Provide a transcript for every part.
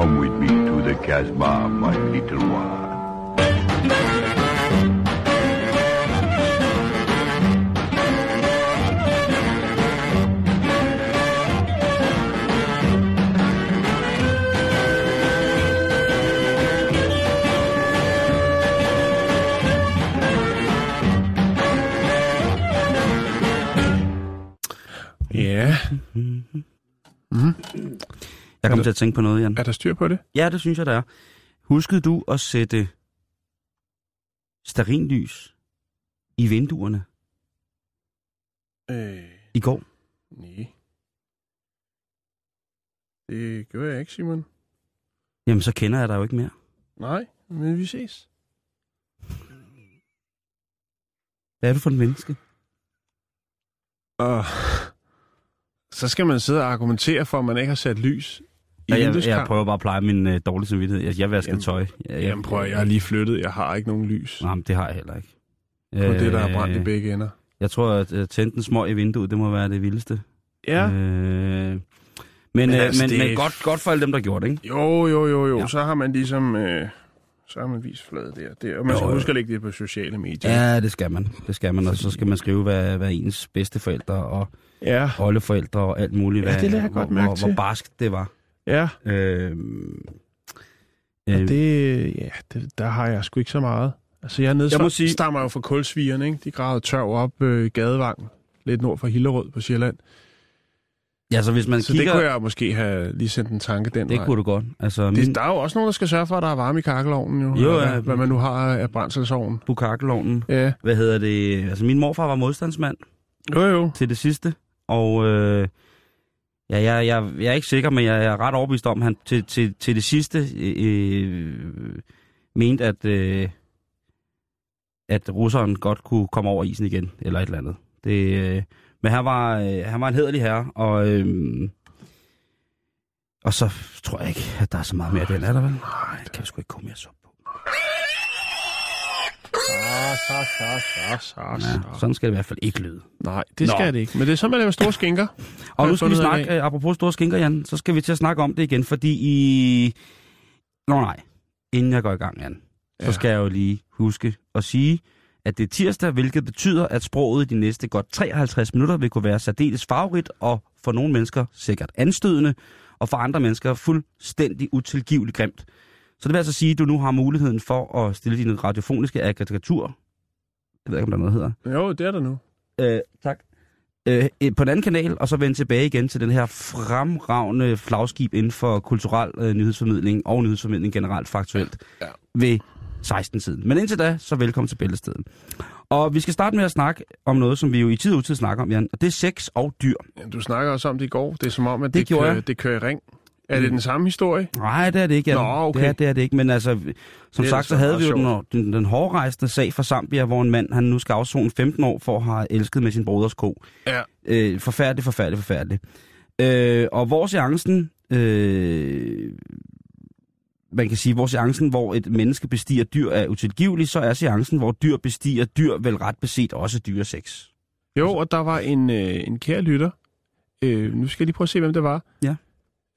Come with me to the Casbah, my little one. Ja, mm-hmm. mm-hmm. mm-hmm. Jeg kom der- til at tænke på noget, Jan. er der styr på det? Ja, det synes jeg, der er. Huskede du at sætte starinlys i vinduerne Øh, i går? nej. Det gør jeg ikke, Simon. Jamen, så kender jeg dig jo ikke mere. Nej, men vi ses. Hvad er du for en menneske? Og så skal man sidde og argumentere for, at man ikke har sat lys i Ja, jeg, jeg prøver bare at pleje min øh, dårlige samvittighed. Jeg, jeg vasker Jamen, tøj. Jeg, Jamen prøv, jeg har lige flyttet. Jeg har ikke nogen lys Nej, men det har jeg heller ikke. på det, der er brændt i begge ender. Jeg tror, at uh, tænde den små i vinduet, det må være det vildeste. Ja. Øh, men Men øh, altså, men, det- men godt, godt for alle dem, der gjorde det, ikke? Jo, jo, jo, jo. Ja. Så har man ligesom... Øh, så har man vist flade der. der. Og man skal Jo, jo. huske at lægge det på sociale medier. Ja, det skal man. Det skal man, og så skal man skrive, hvad, hvad ens bedsteforældre og Ja. oldeforældre og alt muligt, Ja, hvad, det jeg hvor, hvor, hvor barskt det var. Ja. Øh, Og det, ja, det, der har jeg sgu ikke så meget. Altså, jeg, nede, Jeg må sige- stammer jo fra kulsvigerne, ikke? De gravede tørv op øh, Gadevangen, lidt nord for Hillerød på Sjælland. ja, så hvis man Så kigger... det kunne jeg måske have lige sendt en tanke den det vej. kunne du godt. Altså, min Det, der er jo også nogen, der skal sørge for, at der er varme i kakkelovnen, jo. Jo, ja. hvad, hvad man nu har af brændselsovnen. bukakkelovnen, Ja. hvad hedder det? Altså, min morfar var modstandsmand Jo, jo. til det sidste, og øh, ja, jeg, jeg, jeg er ikke sikker, men jeg er ret overbevist om, at han til, til, til det sidste øh, øh, mente, at, øh, at russeren godt kunne komme over isen igen, eller et eller andet. Det, øh, men han var, øh, han var en hederlig herre, og, øh, og så tror jeg ikke, at der er så meget mere af den, er der vel? Nej, det kan vi sgu ikke komme mere så. Så, så, så, så, så, Ja, sådan skal det i hvert fald ikke lyde. Nej, det Nå. skal det ikke. Men det er sådan, man laver store skinker. Og nu skal vi snakke, øh, apropos store skinker, Jan, så skal vi til at snakke om det igen, fordi i... Nå nej, inden jeg går i gang, Jan, så Ja. skal jeg jo lige huske at sige, at det er tirsdag, hvilket betyder, at sproget i de næste godt 53 minutter vil kunne være særdeles favorit, og for nogle mennesker sikkert anstødende, og for andre mennesker fuldstændig utilgiveligt grimt. Så det vil altså sige, at du nu har muligheden for at stille din radiofoniske aggregatur. Jeg ved ikke, om der er noget, der hedder. Jo, det er der nu. Øh, tak. Øh, eh, på en anden kanal, og så vende tilbage igen til den her fremragende flagskib inden for kulturel øh, nyhedsformidling og nyhedsformidling generelt faktuelt Ja. ved 16-tiden. Men indtil da, så velkommen til Bæltestedet. Og vi skal starte med at snakke om noget, som vi jo i tid og utid snakker om, Jan, og det er sex og dyr. Ja, du snakker også om det i går. Det er som om, at Det det, kører, jeg. det kører i ring. Er det den samme historie? Nej, det er det ikke. Nå, okay. Det er, det er det ikke, men altså, som er sagt, så havde vi jo den, den, den hårdrejsende sag fra Zambia, hvor en mand, han nu skal afzone 15 år for at have elsket med sin broders ko. Ja. Øh, forfærdeligt, forfærdeligt, forfærdeligt. Øh, og hvor seancen, øh, man kan sige, hvor seancen, hvor et menneske bestiger dyr er utilgivelig, så er seancen, hvor dyr bestiger dyr, vel ret beset også dyresex. Jo, og der var en, øh, en kær lytter. Øh, nu skal jeg lige prøve at se, hvem det var. Ja.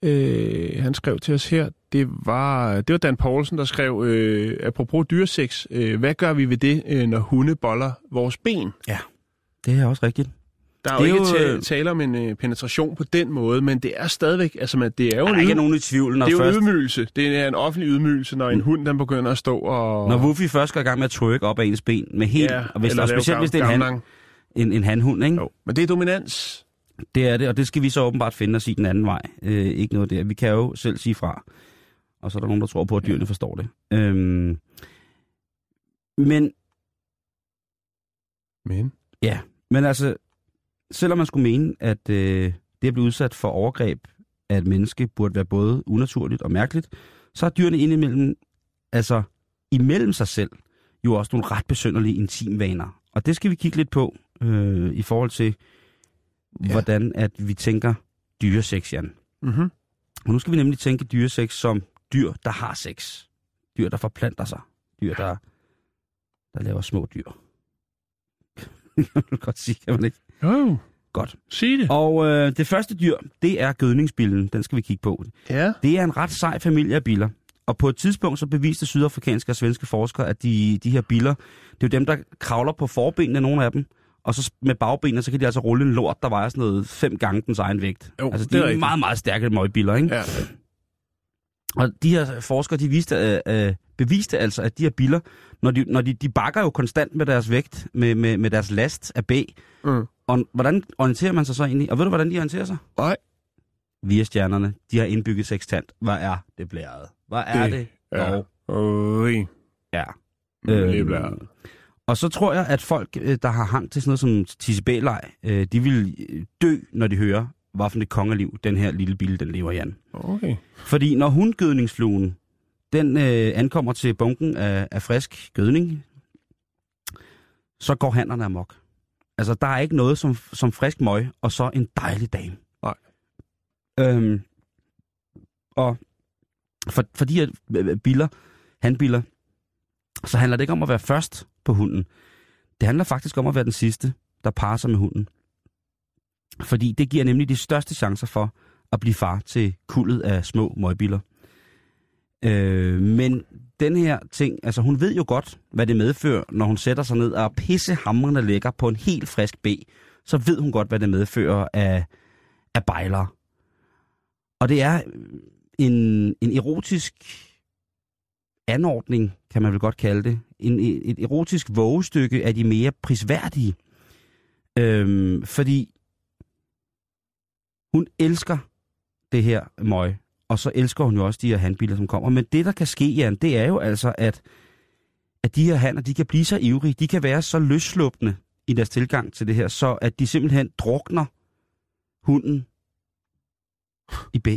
Øh, han skrev til os her. Det var, det var Dan Poulsen, der skrev, øh, apropos dyresex, øh, hvad gør vi ved det, øh, når hunde boller vores ben? Det er også rigtigt. Der er, Det jo ikke jo, øh, tale om en øh, penetration på den måde, men det er stadigvæk, altså man, det er jo Der en, er ikke yd- nogen i tvivl, når det er jo en først... ydmygelse. Det er en offentlig ydmygelse, når en hund den begynder at stå og... Når Wuffy først går i gang med at trykke op af ens ben med helt, ja, og, hvis, og specielt hvis det er en, han, en, en handhund, ikke? Jo, men det er dominans. Det er det, og det skal vi så åbenbart finde os i den anden vej. Øh, ikke noget der. Vi kan jo selv sige fra. Og så er der nogen, der tror på, at dyrene forstår det. Øhm, men, Men? men altså, selvom man skulle mene, at øh, det at blive udsat for overgreb af et menneske burde være både unaturligt og mærkeligt, så har dyrene indimellem, altså imellem sig selv, jo også nogle ret besynderlige intimvaner. Og det skal vi kigge lidt på øh, i forhold til, Ja. hvordan at vi tænker dyresex, Jan. Mm-hmm. Og nu skal vi nemlig tænke dyresex som dyr, der har sex. Dyr, der forplanter sig. Dyr, der, der laver små dyr. kan man godt sige, kan man ikke? Jo, Godt. Sig det. Og øh, det første dyr, det er gødningsbillen. Den skal vi kigge på. Ja. Det er en ret sej familie af biller. Og på et tidspunkt så beviste sydafrikanske og svenske forskere, at de, de her biller, det er jo dem, der kravler på forbenene, nogle af dem. Og så med bagbenene, så kan de altså rulle en lort, der vejer sådan noget fem gange dens egen vægt. Jo, altså, det de er er, rigtigt. meget, meget stærke møgbiller, ikke? Ja. Og de her forskere, de viste, øh, øh, beviste altså, at de her biller, når de, når de, de bakker jo konstant med deres vægt, med, med, med deres last af B. Mm. Og hvordan orienterer man sig så egentlig? Og ved du, hvordan de orienterer sig? Nej. Via stjernerne. De har indbygget sekstant. Hvad er det blæret? Hvad er det? Det det? er-. Ja. Det Øhm, bliver... Og så tror jeg, at folk, øh, der har hang til sådan noget som TCB-leg, øh, de vil øh, dø, når de hører, hvad for et kongeliv den her lille bil, den lever i an. Okay. Fordi når hundgødningsfluen, den øh, ankommer til bunken af, af frisk gødning, så går handlerne amok. Altså, der er ikke noget som, som frisk møg, og så en dejlig dame. Nej. Øhm, og for, for de her biller, handbiller, så handler det ikke om at være først på hunden. Det handler faktisk om at være den sidste, der parer sig med hunden. Fordi det giver nemlig de største chancer for at blive far til kuldet af små møgbiller. Øh, men den her ting, altså hun ved jo godt, hvad det medfører, når hun sætter sig ned og er pissehamrende lækker på en helt frisk B. Så ved hun godt, hvad det medfører af, af bejler. Og det er en, en erotisk anordning, kan man vel godt kalde det. En, et erotisk vågestykke af de mere prisværdige. Øhm, fordi hun elsker det her møg, og så elsker hun jo også de her handbiler, som kommer. Men det, der kan ske, Jan, det er jo altså, at, at de her hanner, de kan blive så ivrige, de kan være så løsslupne i deres tilgang til det her, så at de simpelthen drukner hunden i B.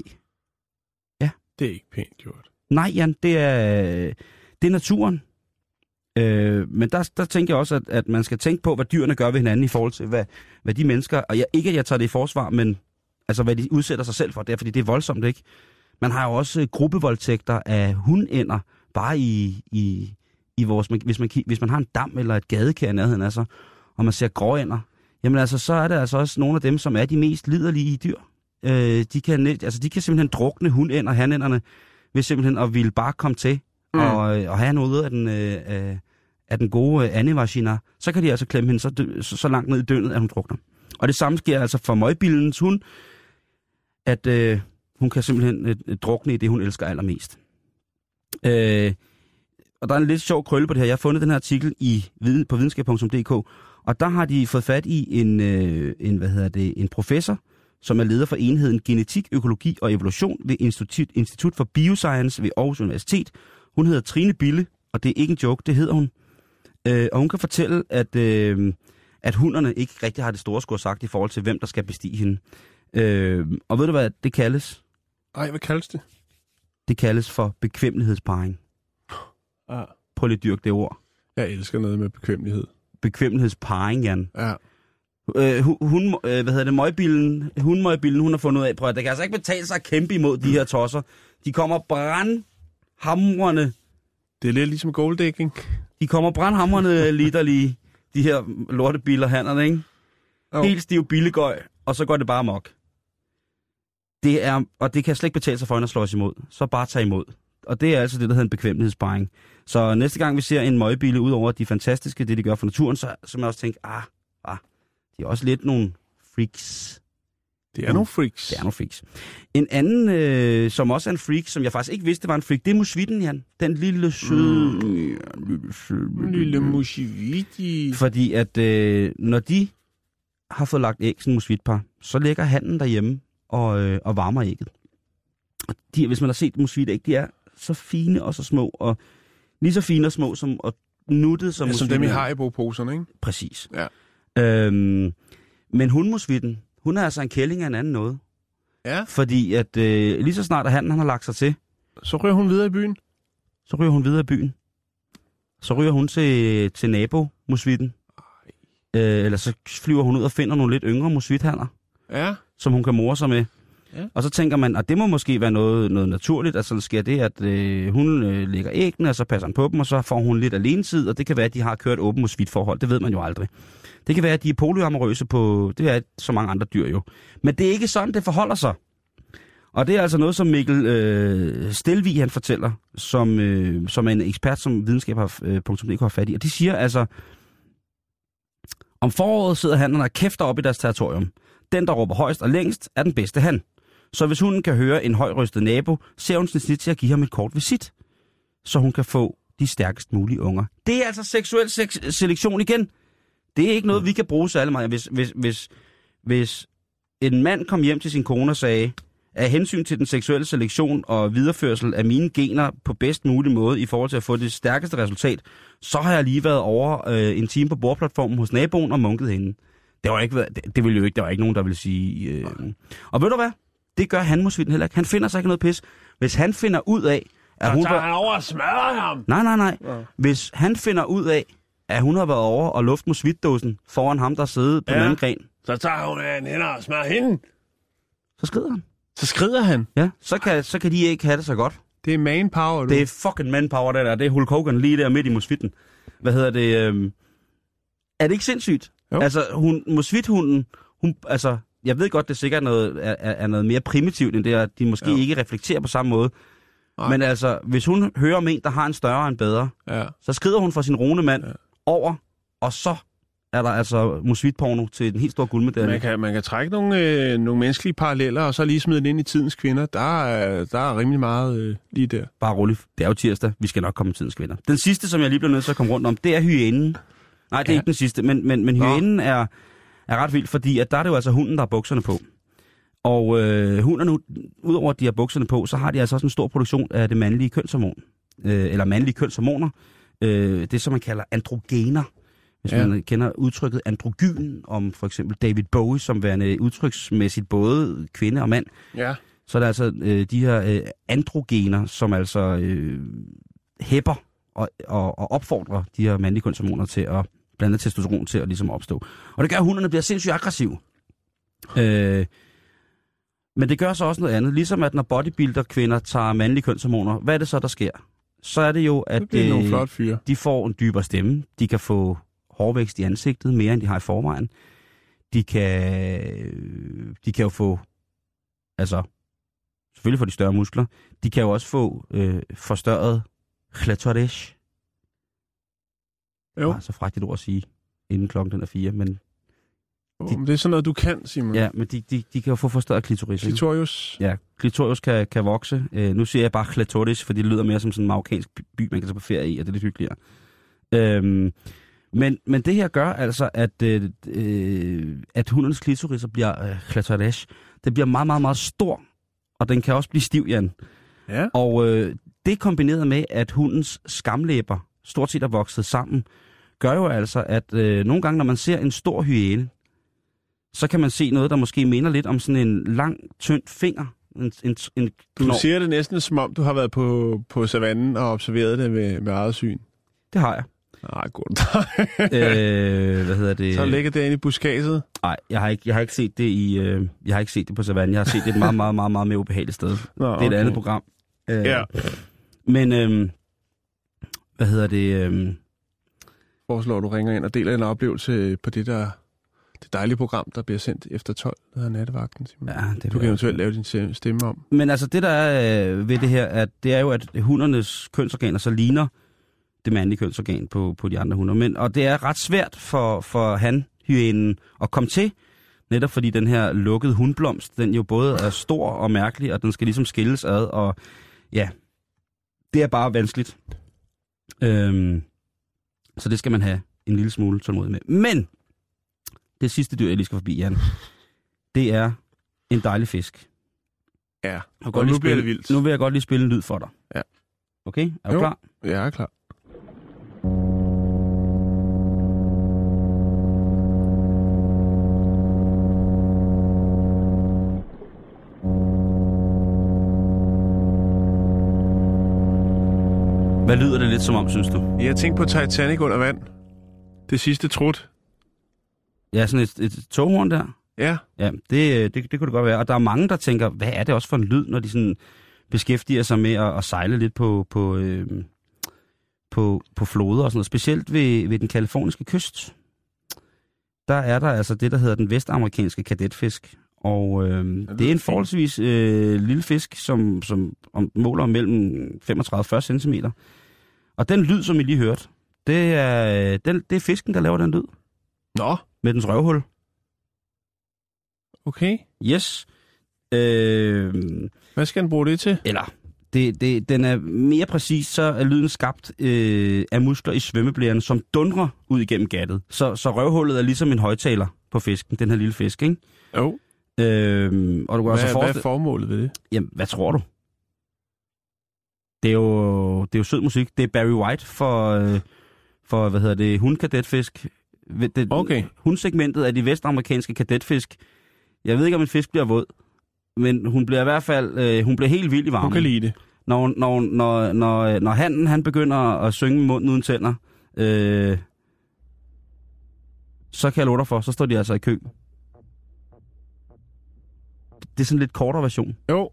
Det er ikke pænt gjort. Nej, Jan, det er, det er naturen. Øh, men der, der tænker jeg også, at, at man skal tænke på, hvad dyrene gør ved hinanden i forhold til, hvad, hvad de mennesker... Og jeg, ikke, at jeg tager det i forsvar, men altså, hvad de udsætter sig selv for. Det er, fordi det er voldsomt, ikke? Man har jo også øh, gruppevoldtægter af hundænder, bare i, i, i vores... Hvis man, hvis man har en dam eller et gadekær i nærheden af sig, og man ser gråænder, jamen altså, så er det altså også nogle af dem, som er de mest liderlige dyr. Øh, de, kan, altså, de kan simpelthen drukne hundænder, hanænderne, ved simpelthen at ville bare komme til Mm. og, øh, og have noget af den, øh, øh, af den gode øh, Anne så kan de altså klemme hende så, dø, så, så langt ned i døgnet, at hun drukner. Og det samme sker altså for møgbillens hund, at øh, hun kan simpelthen øh, øh, drukne i det, hun elsker allermest. Øh, og der er en lidt sjov krølle på det her. Jeg har fundet den her artikel i, viden- på videnskab.dk, og der har de fået fat i en, øh, en, hvad hedder det, en professor, som er leder for enheden Genetik, Økologi og Evolution ved Institut, Institut for Bioscience ved Aarhus Universitet. Hun hedder Trine Bille, og det er ikke en joke, det hedder hun. Øh, og hun kan fortælle, at, øh, at hunderne ikke rigtig har det store skur sagt i forhold til, hvem der skal bestige hende. Øh, og ved du hvad det kaldes? Ej, hvad kaldes det? Det kaldes for bekvemmelighedsparing. Ja. Prøv lige at dyrke det ord. Jeg elsker noget med bekvemmelighed. Bekvemmelighedsparing, Jan. Ja. Øh, hun, hun, øh, hvad hedder det, møgbillen, hundmøgbillen, hun har fundet ud af, prøv at det kan altså ikke betale sig at kæmpe imod de her tosser. De kommer brandhamrende, Det er lidt ligesom goldækning. de kommer brandhamrende litterlige, de her lortebiler, hannerne, ikke? Jo. Helt stiv billegøj, og så går det bare amok. Det er, og det kan slet ikke betale sig for at slå os imod. Så bare tag imod. Og det er altså det, der hedder en bekvemmelighedsparing. Så næste gang vi ser en møgbile, ud over de fantastiske, det de gør for naturen, så, så må jeg også tænke, ah, ah, de er også lidt nogle freaks. Det er nogle freaks. Det er nogle freaks. En anden, øh, som også er en freak, som jeg faktisk ikke vidste var en freak, det er musvitten, Jan. Den lille søde... Mm. Ja, lille søde... Lille musiviti. Fordi at øh, når de har fået lagt æg, sådan en musvitpar, så ligger handen derhjemme og, øh, og varmer ægget. Og de, hvis man har set musvitæg, de er så fine og så små, og lige så fine og små som, og nuttet som Ja, som dem i er. Haribo-poserne, ikke? Præcis. Ja. Øhm, men hundmusvitten, hun er altså en kælling af en anden noget. Ja. Fordi at øh, lige så snart at handen han har lagt sig til, Så rører hun videre i byen. så ryger hun videre i byen. Så ryger hun til, til nabo musvitten. Øh, eller så flyver hun ud og finder nogle lidt yngre musvithander, Ja. som hun kan more sig med. Ja. Og så tænker man, at det må måske være noget, noget naturligt, at sådan sker det, at øh, hun øh, lægger æggene, og så passer han på dem, og så får hun lidt alenetid, og det kan være, at de har kørt åben svidt forhold, det ved man jo aldrig. Det kan være, at de er polyamorøse på, det er så mange andre dyr jo. Men det er ikke sådan, det forholder sig. Og det er altså noget, som Mikkel øh, Stelvi han fortæller, som, øh, som er en ekspert, som videnskab.dk øh, har fat i. Og de siger altså, om foråret sidder han og kæfter op i deres territorium. Den, der råber højst og længst, er den bedste han. Så hvis hun kan høre en højrystet nabo, ser hun sin snit til at give ham et kort visit, så hun kan få de stærkest mulige unger. Det er altså seksuel se- selektion igen. Det er ikke noget, vi kan bruge særlig meget. Hvis, hvis, hvis, hvis en mand kom hjem til sin kone og sagde, af hensyn til den seksuelle selektion og videreførsel af mine gener på bedst mulig måde i forhold til at få det stærkeste resultat, så har jeg lige været over øh, en time på bordplatformen hos naboen og munket hende. Det var ikke, det, det ville jo ikke, der var ikke nogen, der ville sige... Øh. Og ved du hvad? Det gør han måske heller ikke. Han finder sig ikke noget pis. Hvis han finder ud af, at hun... Så tager var... han over og smadrer ham! Nej, nej, nej. Ja. Hvis han finder ud af, at hun har været over og luft musvitdåsen foran ham, der sidder på ja. den anden gren. Så tager hun en hænder og smadrer hende. Så skrider han. Så skrider han? Ja, så kan, så kan de ikke have det så godt. Det er manpower, du. Det er fucking manpower, det der. Det er Hulk Hogan lige der midt i musvitten. Hvad hedder det? Øhm... Er det ikke sindssygt? Jo. Altså, hun, musvithunden, hun, altså, jeg ved godt, det er sikkert noget, er, er noget mere primitivt, end det, at de måske jo. ikke reflekterer på samme måde. Nej. Men altså, hvis hun hører om en, der har en større end bedre, ja. så skrider hun fra sin rone mand ja. Over, og så er der altså musvitporno til den helt store guldmedalje. Man kan, man kan trække nogle, øh, nogle menneskelige paralleller, og så lige smide den ind i tidens kvinder. Der er, der er rimelig meget øh, lige der. Bare roligt. Det er jo tirsdag. Vi skal nok komme til tidens kvinder. Den sidste, som jeg lige blev nødt til at komme rundt om, det er hyænen. Nej, det er ja. ikke den sidste, men, men, men hyænen er, er ret vild, fordi at der er det jo altså hunden, der har bukserne på. Og øh, hunderne, udover at de har bukserne på, så har de altså også en stor produktion af det mandlige kønshormon. Øh, eller mandlige kønshormoner. Øh, det, som man kalder androgener. Hvis ja. man kender udtrykket androgyn om for eksempel David Bowie, som værende udtryksmæssigt både kvinde og mand. Ja. Så er der altså øh, de her øh, androgener, som altså øh, hæpper og, og, og opfordrer de her mandlige kønshormoner til at blande testosteron til at ligesom opstå. Og det gør, at hunderne bliver sindssygt aggressive. Øh, men det gør så også noget andet. Ligesom at når bodybuilder kvinder tager mandlige kønshormoner, hvad er det så, der sker? Så er det jo, at det øh, nogle flot fyre. de får en dybere stemme. De kan få hårvækst i ansigtet, mere end de har i forvejen. De kan, de kan jo få, altså, selvfølgelig får de større muskler. De kan jo også få øh, forstørret clitoris. Jo. Det er så frækt et ord at sige, inden klokken den er fire, men... De, det er sådan noget, du kan, Simon. Ja, men de, de, de kan jo få forstørret klitoris. Klitorius. Ja, klitoris kan, kan vokse. Øh, nu siger jeg bare klitoris, fordi det lyder mere som sådan en marokkansk by, man kan tage på ferie i, og det er lidt hyggeligere. Øhm, men, men det her gør altså, at, øh, øh at hundernes klitoris bliver øh, klitoris, det bliver meget, meget, meget stor, og den kan også blive stiv, Jan. Ja. Og øh, det kombineret med, at hundens skamlæber stort set er vokset sammen, gør jo altså, at øh, nogle gange, når man ser en stor hyæne, så kan man se noget, der måske minder lidt om sådan en lang, tynd finger. En, en, en du siger det næsten som om, du har været på, på savannen og observeret det med, med eget syn. Det har jeg. Nej, godt. øh, hvad hedder det? Så ligger det inde i buskaget? Nej, jeg har ikke, jeg har ikke set det i, øh, jeg har ikke set det på savannen. Jeg har set det et meget, meget, meget, meget mere ubehageligt sted. Nå, okay. Det er et andet program. Øh, ja. Men, øh, hvad hedder det? Øh, Foreslår, du ringer ind og deler en oplevelse på det der det dejlige program, der bliver sendt efter 12, der hedder Nattevagten. Simon. Ja, det du kan eventuelt lave din stemme om. Men altså, det der er øh, ved det her, at det er jo, at hundernes kønsorganer så ligner det mandlige kønsorgan på, på de andre hunder. Men, og det er ret svært for, for han, hyænen, at komme til, netop fordi den her lukkede hundblomst, den jo både er stor og mærkelig, og den skal ligesom skilles ad, og ja, det er bare vanskeligt. Øhm, så det skal man have en lille smule tålmodighed med. Men, det sidste dyr, jeg lige skal forbi, Jan, det er en dejlig fisk. Ja, og, og nu spille, bliver det vildt. Nu vil jeg godt lige spille en lyd for dig. Ja. Okay, er du jo, klar? Jeg er klar. Hvad lyder det lidt som om, synes du? Jeg tænkte på Titanic under vand. Det sidste trut. Ja, sådan et, et toghorn der. Ja, Ja, det, det, det kunne det godt være. Og der er mange, der tænker, hvad er det også for en lyd, når de sådan beskæftiger sig med at, at sejle lidt på, på, øh, på, på floder og sådan noget. Specielt ved, ved den kaliforniske kyst. Der er der altså det, der hedder den vestamerikanske kadetfisk. Og øh, det er en forholdsvis øh, lille fisk, som, som om, måler mellem 35-40 cm. Og den lyd, som I lige hørte, det er, øh, den, det er fisken, der laver den lyd Nå, med dens røvhul. okay. Yes. Øh, Hvad skal han bruge det til? eller, det, det, den er mere præcis, så er lyden skabt øh, af muskler i svømmeblæren, som dundrer ud igennem gattet. Så, så røvhullet er ligesom en højtaler på fisken, den her lille fisk, ikke? Jo. Øh, og du kan altså Hvad, hvad er forestille... formålet ved det? Jamen, hvad tror du? Det er jo, det er jo sød musik. Det er Barry White for, øh, for hvad hedder det, hundkadetfisk. Det, Okay. Hundsegmentet af de vestamerikanske kadetfisk. Jeg ved ikke, om en fisk bliver våd, men hun bliver i hvert fald øh, hun bliver helt vild i Du kan varmen. lide det. Når, når, når, når, når han, han begynder at synge med munden uden tænder, øh, så kan jeg love dig for, så står de altså i kø. Det er sådan en lidt kortere version. Jo,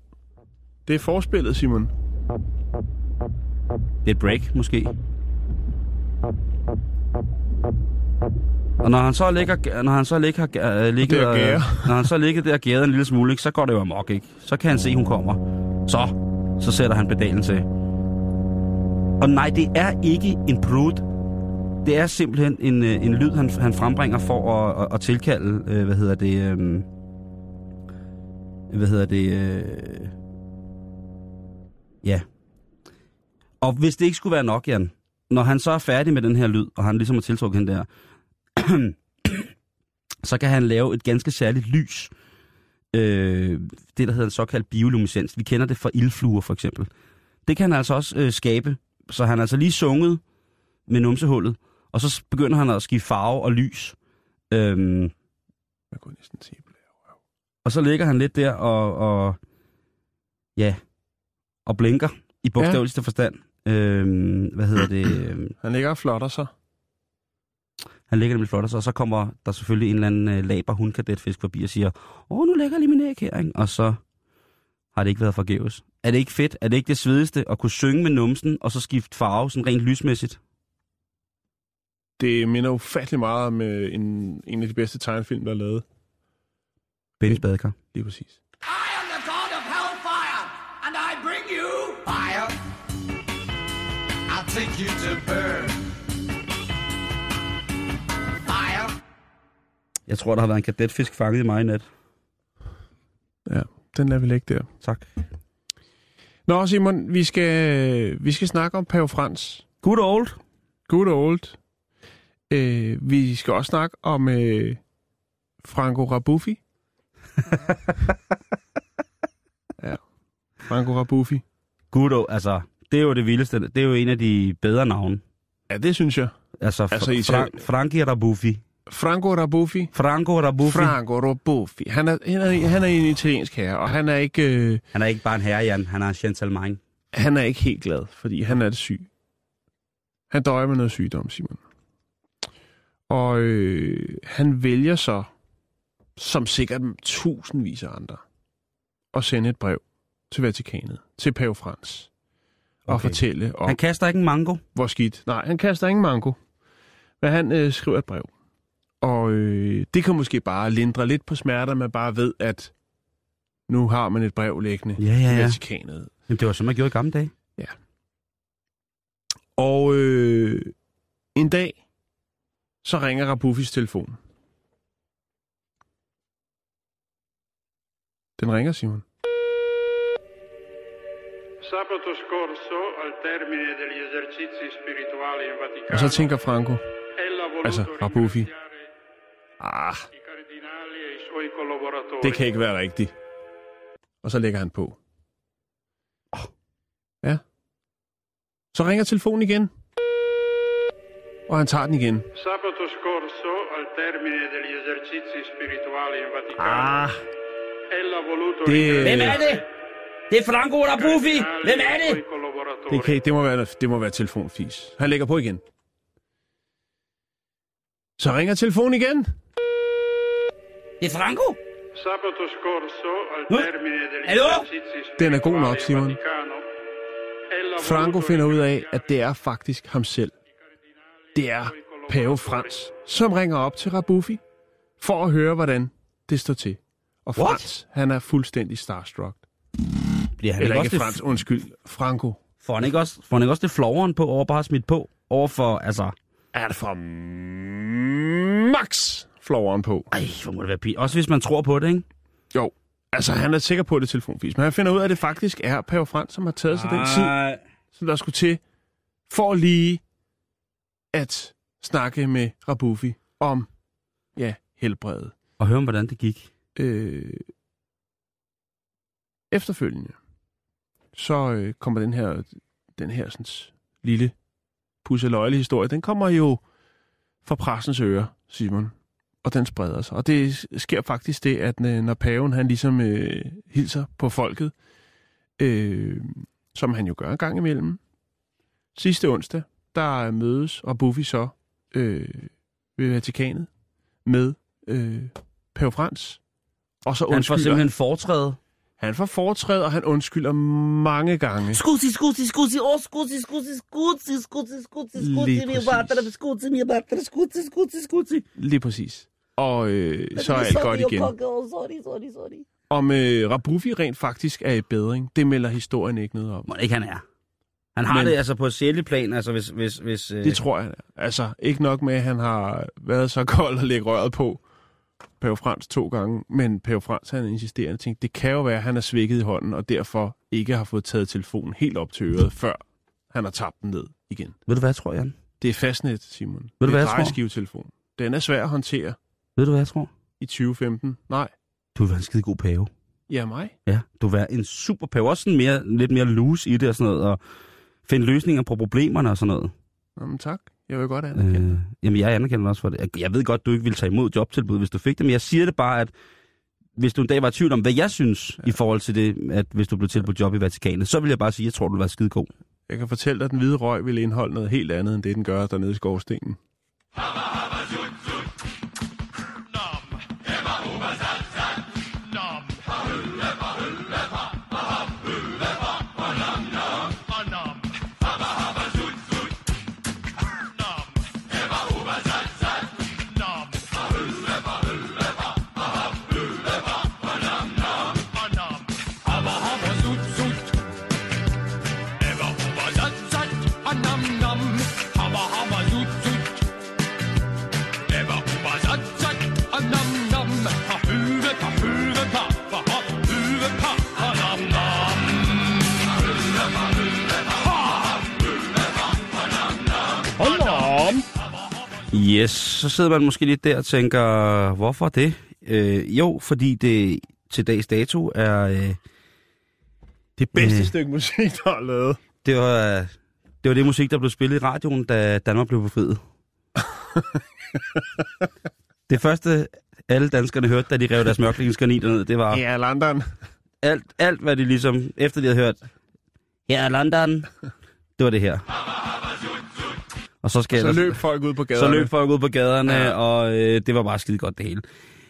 det er forspillet, Simon. Det er et break, måske. Og når han så ligger, når han så ligger, uh, ligget, Der når han så ligger der gæret en lille smule, ikke, så går det jo amok, ikke? Så kan han se, hun kommer. Så, så sætter han pedalen til. Og nej, det er ikke en brud. Det er simpelthen en, øh, en lyd, han, han frembringer for at, at, at tilkalde, øh, hvad hedder det, øh, hvad hedder det, øh, ja. Og hvis det ikke skulle være nok, Jan, når han så er færdig med den her lyd, og han ligesom har tiltrukket hende der, så kan han lave et ganske særligt lys. Øh, det, der hedder en såkaldt bioluminescens. Vi kender det fra ildfluer, for eksempel. Det kan han altså også øh, skabe. Så han har altså lige sunget med numsehullet, og så begynder han at skifte farve og lys. Øhm, Jeg kunne næsten sige det. og så ligger han lidt der og, og ja, og blinker i bogstaveligste ja. forstand. Øhm, hvad hedder det? Øhm, Han ligger og flotter sig. Han ligger nemlig flot, og så, og så kommer der selvfølgelig en eller anden øh, laber hundkadetfisk forbi og siger, åh, nu lægger jeg lige min æg her, ikke? Og så har det ikke været forgæves. Er det ikke fedt? Er det ikke det svedigste at kunne synge med numsen, og så skifte farve, sådan rent lysmæssigt? Det minder ufattelig meget om øh, en, en af de bedste tegnefilm, der er lavet. Bennys badekar. Lige præcis. I am the god of hellfire, and I bring you fire. I'll take you to burn. Jeg tror, der har været en kadetfisk fanget i mig i nat. Ja, den lader vi ligge der. Tak. Nå, Simon, vi skal, vi skal snakke om Pave Frans. Good old. Good old. Øh, vi skal også snakke om øh, Franco Rabuffi. ja, Franco Rabuffi. Good old, altså, det er jo det vildeste. Det er jo en af de bedre navne. Ja, det synes jeg. Altså, Altså, Fra- Frankie Rabuffi. Franco Rabuffi. Franco Rabuffi. Franco Rabuffi. Han er, han, er, han er en italiensk herre, og han er ikke... Øh, Han er ikke bare en herre, Jan. Han er en gentleman. han er ikke helt glad, fordi han er det syg. Han døjer med noget sygdom, Simon. Og øh, han vælger så, som sikkert tusindvis af andre, at sende et brev til Vatikanet, til Pave Frans, og Okay. fortælle om, Han kaster ikke en mango. hvor skidt. Nej, han kaster ingen mango. Men han øh, skriver et brev. Og øh, det kan måske bare lindre lidt på smerter, man bare ved, at nu har man et brev liggende Ja, ja, i ja. Vatikanet. Jamen, det var som man gjorde i gamle dage. Og øh, en dag, så ringer Rabuffis telefon. Den ringer, Simon. Sabato scorso, al termine degli esercizi spirituali in Vaticano, Og så tænker Franco, altså, Rabuffi. Ah, e i suoi collaboratori. det kan ikke være rigtigt. Og så lægger han på. Ja. Så ringer telefonen igen. Og han tager den igen. Sabato scorso, al termine degli esercizi spirituali in Vaticano, Ah, ella voluto det, Hvem er det? Det er Franco Rabuffi. Hvem er e i det? det, kan, det, må være, det må være telefonfis. Han lægger på igen. Så ringer telefonen igen. Det er Franco! Sabato scorso, al termine degli Hallo? Den er god nok, Simon. Franco finder ud af, at det er faktisk ham selv. Det er Pave Frans, som ringer op til Rabuffi for at høre, hvordan det står til. Og What? Frans, han er fuldstændig starstruck. Bliver han Eller ikke ikke Frans, det, undskyld, Franco. får, han ikke også, får han ikke også det floveren på over bare smidt på? Over for, altså... Er det for max floveren på? Ej, hvor må det være pin. Også hvis man tror på det, ikke? Jo, altså han er sikker på, at det er telefonfis, men han finder ud af, at det faktisk er Pave Frans, som har taget sig den tid, Ej. som der skulle til, for lige at snakke med Rabuffi om, ja, helbredet. Og høre om, hvordan det gik. Øh, efterfølgende, så øh, kommer den her, den her sådan, lille pusseløjelig historie, den kommer jo fra pressens ører, Simon, og den spreder sig. Og det sker faktisk det, at øh, når paven han ligesom øh, hilser på folket, øh, som han jo gør en gang imellem, sidste onsdag, der mødes og Buffy så øh, ved Vatikanet med øh, Pave Frans. Og så Han får simpelthen foretræde. Han får foretræde, og han undskylder mange gange. Scusi, oh scusi, scusi, scusi, scusi, scusi, Lige scusi, mio præcis. battere, scusi, mio battere, scusi, scusi, scusi. Lige præcis. Og øh, så er alt godt igen. Oh, sorry, sorry, sorry. Om øh, Rabuffi rent faktisk er i bedring, det melder historien ikke noget om. Må ikke han er. Han har Men- det altså på et sjældent plan, altså hvis... hvis, hvis øh... Det tror jeg. Altså, ikke nok med, at han har været så kold at lægge røret på Pave Frans to gange, men Pave Frans han insisterende tænkte, det kan jo være, at han er svækket i hånden, og derfor ikke har fået taget telefonen helt op til øret, før han har tabt den ned igen. Ved du hvad jeg tror, Jan? Det er fastnet, Simon. du, det hvad er jeg tror? Den er svær at håndtere Ved du hvad jeg tror? i 2015. Nej. Du vil være en skide god pave. Ja, mig. Ja, du vil være en super pave. Også sådan mere, lidt mere loose i det og sådan noget, og finde løsninger på problemerne og sådan noget. Nå, men tak. Jeg vil godt anerkende. Øh, jamen, jeg anerkender også for det. Jeg- Jeg ved godt, du ikke ville tage imod jobtilbud, hvis du fik det, men jeg siger det bare, at hvis du en dag var i tvivl om, hvad jeg synes ja. i forhold til det, at hvis du blev tilbudt job i Vatikanet, så vil jeg bare sige, at jeg tror, du være skide god. Jeg kan fortælle dig, at den hvide røg vil indeholde noget helt andet, end det, den gør dernede i skorstenen. Yes, så sidder man måske lidt der og tænker, hvorfor det? Øh, jo, fordi det til dags dato er... Øh, Det bedste Øh. stykke musik, der er lavet. det, var, det var det musik, der blev spillet i radioen, da Danmark blev befriet. det første, alle danskerne hørte, da de rev deres mørklingsgarniter ned, det var Ja, London. alt, alt, hvad de ligesom, efter de havde hørt, er London, det var det her. Og så skal Så jeg løb folk ud på så gaderne. løb folk ud på gaderne, Ja. og øh, det var bare skide godt det hele.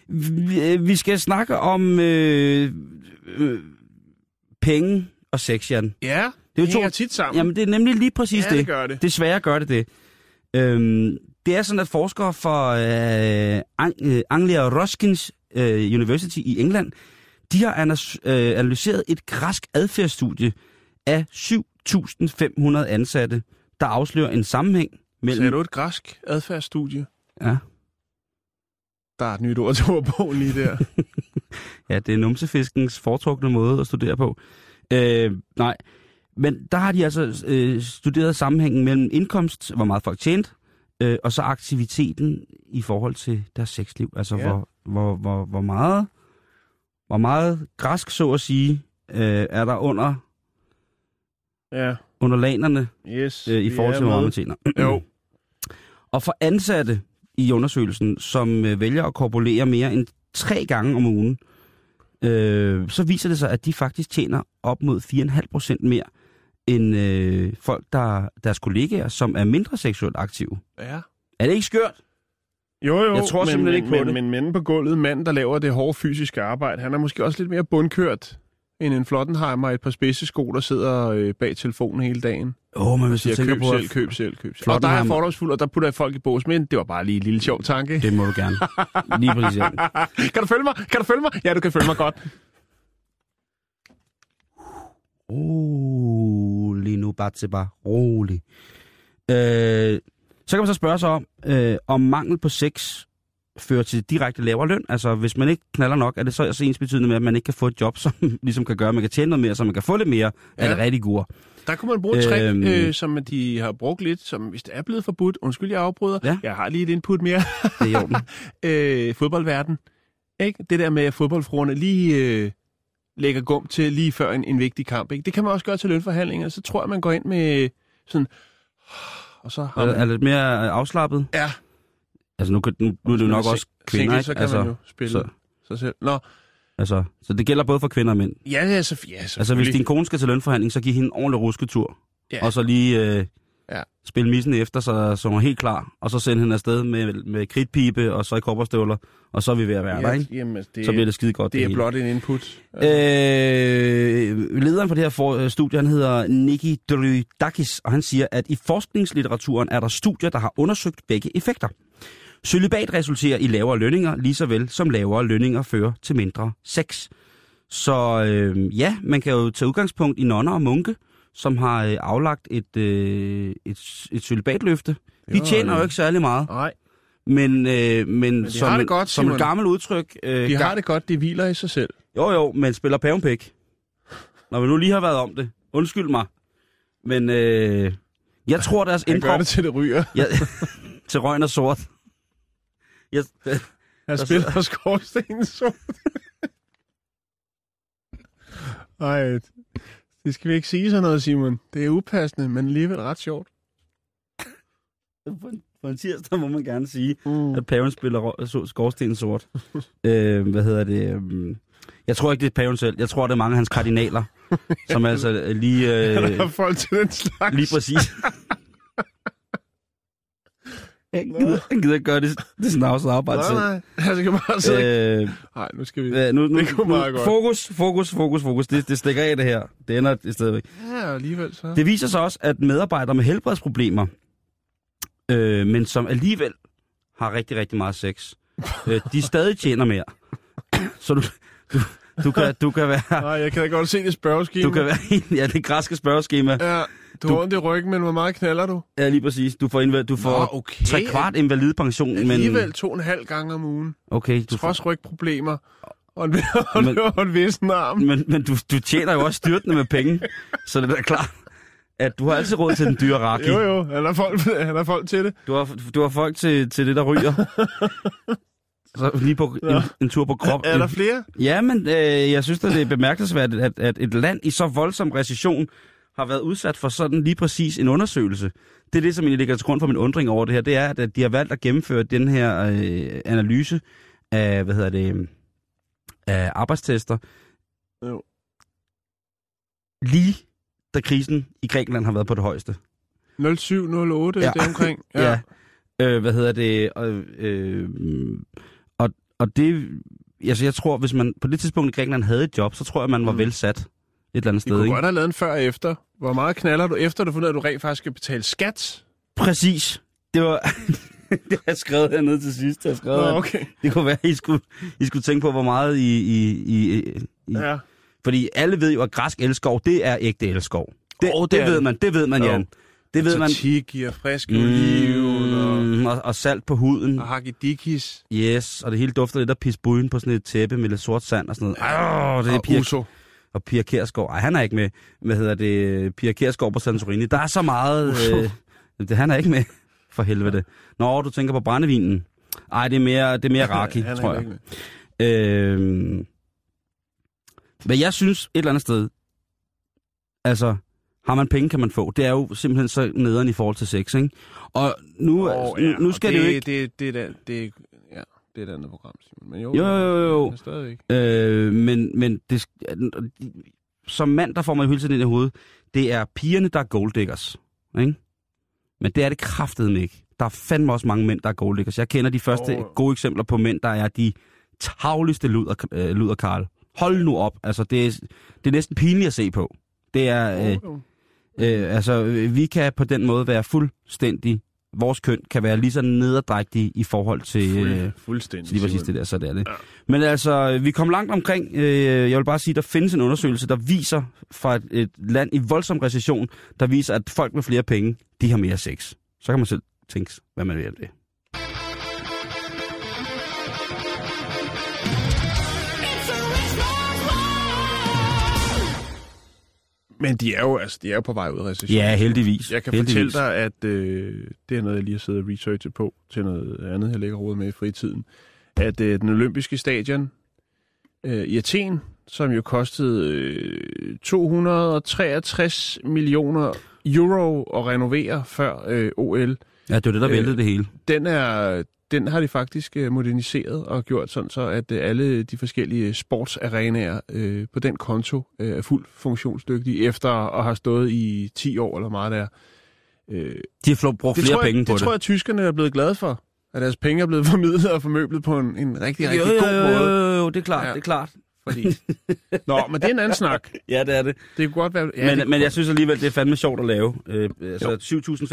Vi, øh, vi skal snakke om øh, øh, penge og sex, Jan. Ja, Det er jo det to- hænger tit sammen. Jamen, det er nemlig lige præcis ja, det. det gør det. Desværre gør det det. Øhm, det er sådan, at forskere fra øh, Ang- øh, Anglia Roskins øh, University i England, de har øh, analyseret et græsk adfærdsstudie af 7.500 ansatte, der afslører en sammenhæng mellem... Sagde du et græsk adfærdsstudie? Ja, Der er et nyt ord til ordbogen lige der. ja, det er numsefiskens foretrukne måde at studere på. Øh, nej, men der har de altså øh, studeret sammenhængen mellem indkomst, hvor meget folk tjente, øh, og så aktiviteten i forhold til deres sexliv. Altså, Ja. hvor, hvor, hvor, hvor meget hvor meget græsk, så at sige, øh, er der under, ja, under lanerne yes. øh, i forhold til, hvor meget man tjener. Jo. Og for ansatte i undersøgelsen, som øh, vælger at korpulere mere end tre gange om ugen, øh, så viser det sig, at de faktisk tjener op mod 4,5 procent mere end øh, folk, der deres kollegaer, som er mindre seksuelt aktive. Ja. Er det ikke skørt? Jo, jo, Jeg tror men, simpelthen men, ikke på men, det. Men manden på gulvet, manden, der laver det hårde fysiske arbejde, han er måske også lidt mere bundkørt end en Flottenheimer og et par spidse sko, der sidder øh, bag telefonen hele dagen. Åh, oh, men hvis du Siger, tænker køb på... selv, køb selv, køb selv. Og der er fordomsfuld, og der putter jeg folk i bås, men det var bare lige en lille sjov tanke. Det må du gerne. Lige præcis. Kan du følge mig? Kan du følge mig? Ja, du kan følge mig godt. Rolig nu, Batseba. Rolig. Øh, så kan man så spørge sig om, øh, om mangel på sex fører til direkte lavere løn. Altså, hvis man ikke knaller nok, er det så også ens betydende med, at man ikke kan få et job, som ligesom kan gøre, at man kan tjene noget mere, så man kan få lidt mere ja. af det rigtig gode. Der kunne man bruge et trick, Øhm. øh, som de har brugt lidt, som hvis det er blevet forbudt. Undskyld, jeg afbryder. Ja. Jeg har lige et input mere. Det er i orden. øh, fodboldverden. Ikke? Det der med, at fodboldfruerne lige øh, lægger gum til lige før en, en vigtig kamp. Ikke? Det kan man også gøre til lønforhandlinger. Så tror jeg, man går ind med sådan... Og så har Er, man... er lidt mere afslappet. Ja. Altså, nu, kan- nu, nu er det jo nok også kvinder, single, ikke? Så kan altså, man jo spille så- så. sig selv. Nå, altså, så det gælder både for kvinder og mænd. ja, ja, så, ja Altså, hvis din kone skal til lønforhandling, så giv hende en ordentlig rusketur. Ja. Og så lige øh, Ja. spille missen efter, så, så hun er helt klar. Og så sende hende afsted med, med kridtpibe, og så i kopperstøvler. Og så er vi ved at være ja, der, ikke? Jamen, det, Så bliver det skide godt. det er hele. blot en input. Øh, lederen for det her for, øh, studie, han hedder Niki Drydakis, og han siger, at i forskningslitteraturen er der studier, der har undersøgt begge effekter. Cølibat resulterer i lavere lønninger, lige så vel som lavere lønninger fører til mindre sex. Så øh, ja, man kan jo tage udgangspunkt i nonner og munke, som har øh, aflagt et, øh, et, et cølibatløfte. De Jo, tjener jo ja. ikke særlig meget, Nej, men, øh, men, de som, har det godt, som et gammelt udtryk... Øh, de har det godt, de hviler i sig selv. jo, jo, men spiller pævenpæk. Når vi nu lige har været om det. Undskyld mig. Men øh, jeg tror, deres Han gør indre... det til det ryger. Jeg, til røgen er sort. Jeg, Han spiller skorstenen sort. Ej, det skal vi ikke sige sådan noget, Simon. Det er upassende, men alligevel ret sjovt. på, en, på en tirsdag må man gerne sige, Mm. at paven spiller så- skorstenen sort. øh, hvad hedder det? øhm, Jeg tror ikke, det er paven selv. Jeg tror, det er mange af hans kardinaler, som altså øh, lige... Han Øh, har folk til den slags. lige præcis. Han gider, han gider gøre det, det snavset arbejde Nej, selv. nej. Jeg skal bare sidde. Øh, Nej, nu skal vi... Øh, nu, nu, Det kunne nu, meget godt. Fokus, fokus, fokus, fokus. Det, det stikker af det her. Det ender et sted væk. Ja, alligevel så. Det viser sig også, at medarbejdere med helbredsproblemer, øh, men som alligevel har rigtig, rigtig meget sex, øh, de stadig tjener mere. Så du, du, du, kan, du kan være... Nej, jeg kan da godt se det spørgeskema. Du kan være ja, det græske spørgeskema. Ja, du, Du- har ondt i ryggen, men hvor meget knaller du? Ja, lige præcis. Du får, inva- du får Nå, okay. tre kvart invalidpension, men... Alligevel to og en halv gang om ugen. Okay, du får, Trods rygproblemer. Og en, og, Men- og en vissen arm. men, men du, du tjener jo også styrtende med penge, så det er da klart, at du har altid råd til den dyre raki. Jo, jo, han har folk, han har folk til det. Du har, du har folk til, til det, der ryger. Så lige på en, en tur på krop. Er der flere? Ja, men øh, jeg synes, at det er bemærkelsesværdigt, at, at et land i så voldsom recession har været udsat for sådan lige præcis en undersøgelse. Det er det, som egentlig ligger til grund for min undring over det her. Det er, at de har valgt at gennemføre den her øh, analyse af, hvad hedder det, af arbejdstester. Jo. Lige da krisen i Grækenland har været på det højeste. 0708, ja. Det er omkring. Ja. ja. Øh, hvad hedder det? Og, øh, og, og det... Altså, jeg tror, hvis man på det tidspunkt i Grækenland havde et job, så tror jeg, man var Mm. velsat eller andet Vi sted. kunne Ikke? godt have lavet en før og efter. Hvor meget knaller du efter, du fundet, at du rent faktisk skal betale skat? Præcis. Det var... det har jeg skrevet hernede til sidst. Jeg har skrevet, Nå, okay. Det kunne være, at I skulle, I skulle tænke på, hvor meget I... I, I, I Ja. Fordi alle ved jo, at græsk elskov, det er ægte elskov. Det, Åh, oh, det det, ved man, det ved man, Jo. Jan. Det ved man. Tzatziki og frisk oliven og, Mm, og, og salt på huden. og hakidikis. Yes, og det hele dufter lidt af pisbuen på sådan et tæppe med lidt sort sand og sådan noget. Ej, det er og Pia, uso. Og Pia Kærsgaard. Ej, han er ikke med. Hvad hedder det? Pia Kærsgaard på Santorini. Der er så meget... Øh, det, han er ikke med, for helvede. Nå, du tænker på brændevinen. Ej, det er mere, det er mere raki, er tror jeg. Øh, hvad jeg synes et eller andet sted, altså, har man penge, kan man få. Det er jo simpelthen så nederen i forhold til sex, ikke? Og nu, oh, nu, nu og skal det, det jo ikke... Det, det, det, det, ja, det er et andet program, Simon. Men jo, Jo, jo, jo, Stadigvæk. Øh, men, men det, som mand, der får man jo hele tiden ind i hovedet, det er pigerne, der er golddiggers. Ikke? Men det er det kraftedeme ikke. Der er fandme også mange mænd, der er golddiggers. Jeg kender de første Åh. gode eksempler på mænd, der er de tavligste luder, øh, luder Karl. Hold nu op. Altså, det er, det er næsten pinligt at se på. Det er, øh, øh, altså, øh, vi kan på den måde være fuldstændig, vores køn kan være lige så nederdrægtige i forhold til, øh, Fuld, fuldstændig. lige præcis det der, så det er det. Ja. Men altså, vi kom langt omkring. Øh, jeg vil bare sige, der findes en undersøgelse, der viser fra et, et land i voldsom recession, der viser, at folk med flere penge, de har mere sex. Så kan man selv tænke, hvad man vil af det. Men de er jo, altså, de er jo på vej ud af recession. Ja, heldigvis. Jeg kan heldigvis. fortælle dig, at øh, det er noget, jeg lige har siddet og researchet på til noget andet, jeg lægger råd med i fritiden. At øh, den olympiske stadion øh, i Athen, som jo kostede øh, 263 millioner euro at renovere før øh, OL, Ja, det var det, der Øh, væltede det hele. den, er, den har de faktisk øh, moderniseret og gjort sådan så, at øh, alle de forskellige sportsarenaer øh, på den konto øh, er fuldt funktionsdygtige, efter at have stået i 10 år eller meget der. Øh, De har brugt det flere tror jeg, penge det på det. tror jeg, at tyskerne er blevet glade for. At deres penge er blevet formidlet og formøblet på en, en rigtig, rigtig jo, god jo, måde. jo, jo, det er klart, Ja. det er klart. Fordi... Nå, men det er en anden snak. Ja, det er det. Det kunne godt være... Ja, Ja, men, men jeg godt- synes alligevel, det er fandme sjovt at lave. Øh, altså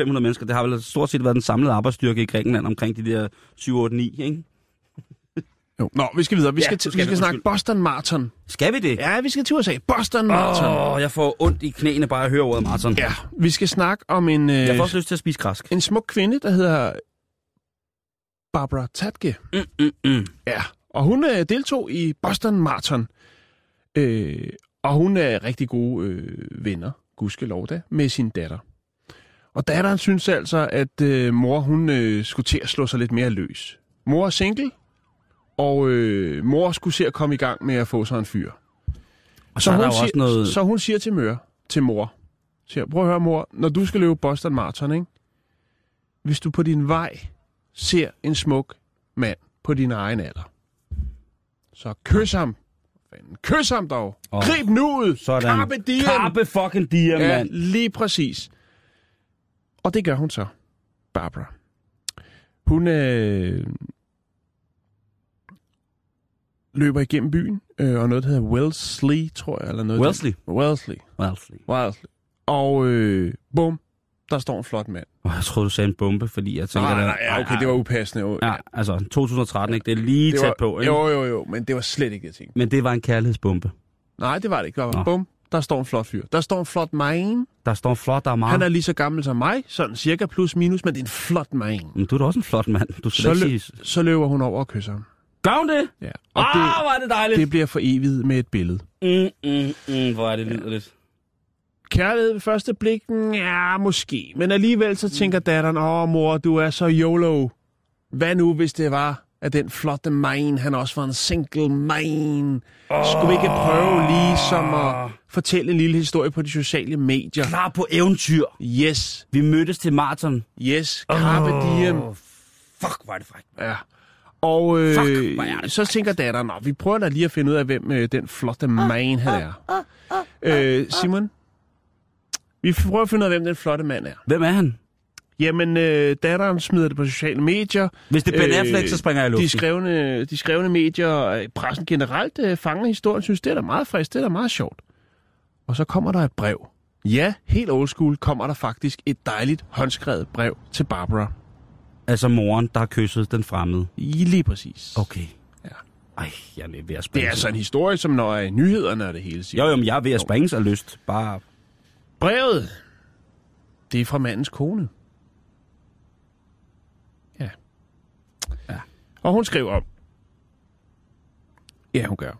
7.500 mennesker, det har vel stort set været den samlede arbejdsstyrke i Grækenland omkring de der 7, 8, 9, ikke? Jo. Nå, vi skal videre. Vi Ja, skal, til, skal vi skal snakke. Boston Marathon. Skal vi det? Ja, vi skal til USA. Boston Marathon. Åh, oh, jeg får ondt i knæene bare at høre ordet maraton. Ja, vi skal snakke om en, øh, Jeg får også lyst til at spise græsk. en smuk kvinde, der hedder Barbara Tatke. Mm, mm, mm. Ja, og hun øh, deltog i Boston Marathon. Øh, og hun er rigtig gode øh, venner, gudskelov da, med sin datter. Og datteren synes altså, at øh, mor hun øh, skulle til at slå sig lidt mere løs. Mor er single, og øh, mor skulle se at komme i gang med at få sig en fyr. Og så, der jo siger, også noget... så hun siger til mør, til mor, siger, prøv at høre mor, når du skal løbe Boston Marathon, ikke? hvis du på din vej ser en smuk mand på din egen alder, så kys ham. Fanden, Kys ham dog. Oh. Grib nu ud. Sådan. Carpe diem. Carpe fucking diem, Ja, mand. lige præcis. Og det gør hun så, Barbara. Hun øh, løber igennem byen, øh, og noget, der hedder Wellesley, tror jeg, eller noget. Wellesley? Wellesley. Wellesley. Wellesley. Og øh, bum, der står en flot mand. Oh, jeg troede, du sagde en bombe, fordi jeg tænker... Nej, nej, ja, okay, det var upassende. Jo. Ja, altså 2013, ikke? Det er lige det tæt var, på, ikke? Jo, jo, jo, men det var slet ikke det, jeg tænkte. Men det var en kærlighedsbombe. Nej, det var det ikke. Det var, Nå. bum, der står en flot fyr. Der står en flot man. Der står en flot, der er meget... Han er lige så gammel som mig, sådan cirka plus minus, men det er en flot man. Men du er da også en flot mand. Du skal Så, lø- sige... så løber hun over og kysser ham. Gør hun det? Ja. Og oh, det, hvor er det dejligt. det bliver for evigt med et billede. Mm, mm, mm, hvor er det liderligt. Kærlighed ved første blik? Ja, måske. Men alligevel så tænker datteren, åh mor, du er så YOLO. Hvad nu, hvis det var, at den flotte man, han også var en single man? Skulle vi ikke prøve lige som at fortælle en lille historie på de sociale medier? Klar på eventyr. Yes, Vi mødtes til maraton. yes, carpe diem. Åh, Fuck, hvor er det frækt. Ja. Og øh, Fuck, det så tænker datteren, Nå, vi prøver da lige at finde ud af, hvem øh, den flotte man han er. Øh, Simon, vi prøver at finde ud af, hvem den flotte mand er. Hvem er han? Jamen, øh, datteren smider det på sociale medier. Hvis det er Ben Affleck, så springer jeg i luften. De skrevne, de skrevne medier og øh, pressen generelt øh, fanger historien, synes, det er da meget frisk, det er da meget sjovt. Og så kommer der et brev. Ja, helt old school kommer der faktisk et dejligt håndskrevet brev til Barbara. Altså moren, der har kysset den fremmede. I lige præcis. Okay. Ja. Ej, jeg er ved at Det springe. er altså en historie, som når i nyhederne og det hele siger. Jo, jo, men jeg er ved at springe af lyst. Bare... Brevet, det er fra mandens kone. Ja. Ja. Og hun skriver, ja, hun gør.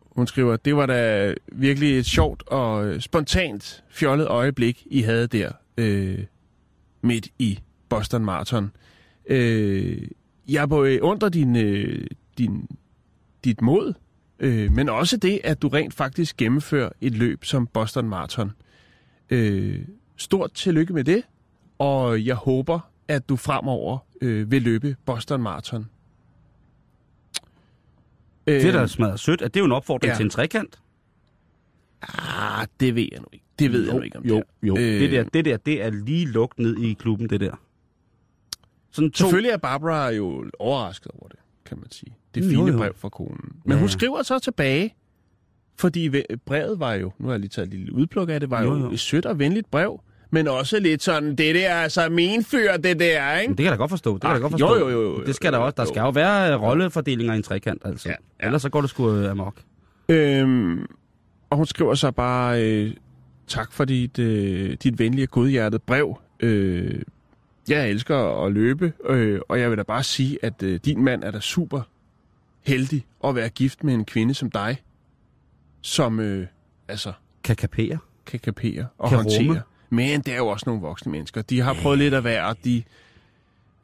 Hun skriver, det var da virkelig et sjovt og øh, spontant fjollet øjeblik, I havde der øh, midt i Boston Marathon. Øh, jeg beundrer din, øh, din, dit mod, øh, men også det, at du rent faktisk gennemfører et løb som Boston Marathon. Øh, stort tillykke med det, og jeg håber, at du fremover øh, vil løbe Boston Marathon. Øh, Det er da smadret sødt. at Det er jo en opfordring Ja. til en trekant. Ah, det ved jeg nu ikke. Det ved jeg nu ikke om jo, det er. jo. Øh, Det, der, det der, det er lige lukket ned i klubben, det der. Sådan to... Selvfølgelig er Barbara jo overrasket over det, kan man sige. Det Jo, fine jo. brev fra konen. Men Ja, hun skriver så tilbage, fordi ve- brevet var jo, nu har jeg lige taget et lille udpluk af det, var jo, Jo, jo jo. et sødt og venligt brev, men også lidt sådan, det der er altså min fyr, det der, ikke? Men det kan jeg da godt forstå. Det kan jeg Ah, godt forstå. jo, jo, jo, jo, Det skal der jo, også. Der jo. skal jo være rollefordelinger i en trekant, altså. Ja, ja. Ellers så går det sgu øh, amok. Øhm, og hun skriver så bare, øh, tak for dit, øh, dit venlige godhjertede brev. Øh, jeg elsker at løbe, øh, og jeg vil da bare sige, at øh, din mand er da super heldig at være gift med en kvinde som dig, som øh, altså Kan kapere. kan kapere og Kan håndtere. rumme. Men det er jo også nogle voksne mennesker. De har prøvet lidt at være, og de...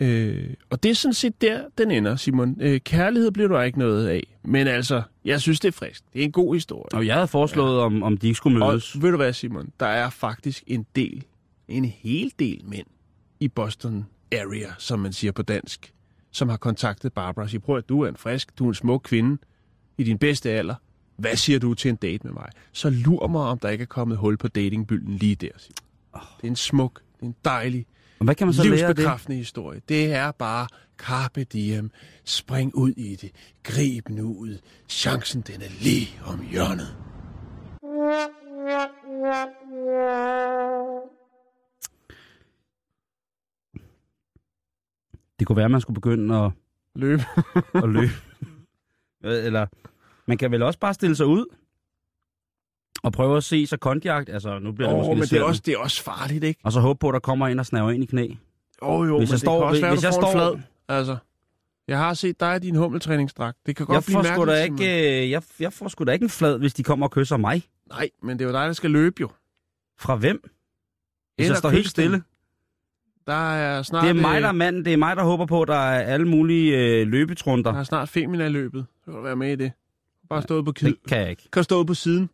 Øh, og det er sådan set der, den ender, Simon. Øh, kærlighed bliver du ikke noget af. Men altså, jeg synes, det er frisk. Det er en god historie. Og jeg havde foreslået, om, om de ikke skulle Og mødes. ved du hvad, Simon? Der er faktisk en del, en hel del mænd i Boston area, som man siger på dansk, som har kontaktet Barbara og siger, prøv at du er en frisk, du er en smuk kvinde i din bedste alder. Hvad siger du til en date med mig? Så lur mig, om der ikke er kommet hul på datingbylden lige der. Simon. Det er en smuk, det er en dejlig, hvad kan man så lære af det? livsbekræftende historie. Det er bare carpe diem. Spring ud i det. Grib nu ud. Chancen, den er lige om hjørnet. Det kunne være, at man skulle begynde at, Løb. at løbe. Eller man kan vel også bare stille sig ud og prøve at se sig konjagt. Altså, nu bliver det Åh, måske oh, men det er, også, det er også farligt, ikke? Og så håbe på, at der kommer en og snaver ind i knæ. Åh oh, jo, Hvis men jeg det står- kan også være, hvis jeg står- flad. Altså, jeg har set dig i din hummeltræningsdragt. Det kan godt Jeg blive mærkeligt, da ikke, øh, jeg, jeg får sgu da ikke en flad, hvis de kommer og kysser mig. Nej, men det er jo dig, der skal løbe jo. Fra hvem? Hvis Eller jeg står helt stille. Der er snart... Det er mig, øh, der er manden. Det er mig, der håber på, at der er alle mulige øh, løbetrunder. Der er snart femina løbet. Så kan du være med i det. Bare stå på kid. Det kan jeg ikke. Kan stå på siden.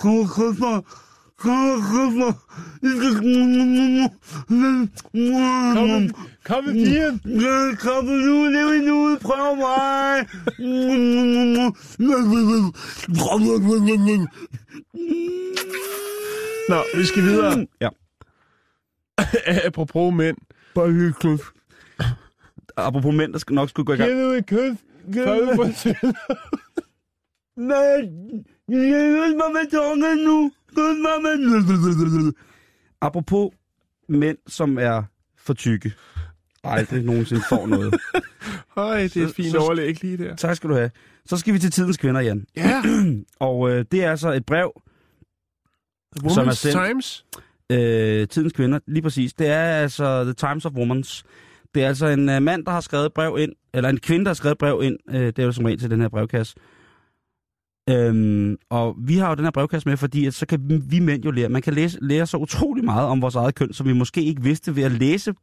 Kom og kys mig. Kom og kys mig. Kom, kom med pigen. Kom nu, lev nu, prøv mig. Nå, vi skal videre. Ja. Apropos mænd. Bare lige kys. Apropos mænd, der skal nok skulle gå i gang. nu et kys. Nej, kys mig med tungen nu. Kys mig med... Apropos mænd, som er for tykke. Aldrig nogensinde får noget. Høj, det er et fint overlæg lige der. Tak skal du have. Så skal vi til tidens kvinder, Jan. Ja, Og øh, det er altså et brev, Som er Women's sendt- Times. øh, tidens kvinder, lige præcis. Det er altså The Times of Womans. Det er altså en øh, mand, der har skrevet et brev ind, eller en kvinde, der har skrevet et brev ind. Øh, det er jo som regel til den her brevkasse. Øhm, og vi har jo den her brevkasse med, fordi at så kan vi, vi mænd jo lære. Man kan læse, lære så utrolig meget om vores eget køn, som vi måske ikke vidste ved at læse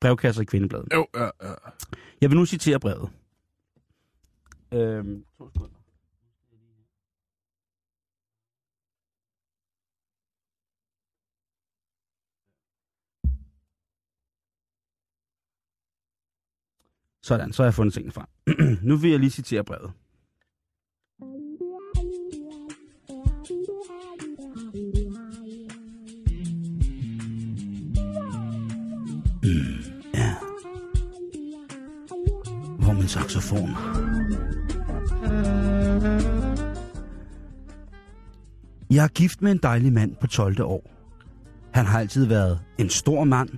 brevkasser i Kvindebladet. Jo, ja, ja. Jeg vil nu citere brevet. Øhm, to sekunder. Sådan, så har jeg fundet tingene frem. nu vil jeg lige citere brevet. Mm, ja. Hvor min saxofon? Jeg er gift med en dejlig mand på 12. år. Han har altid været en stor mand,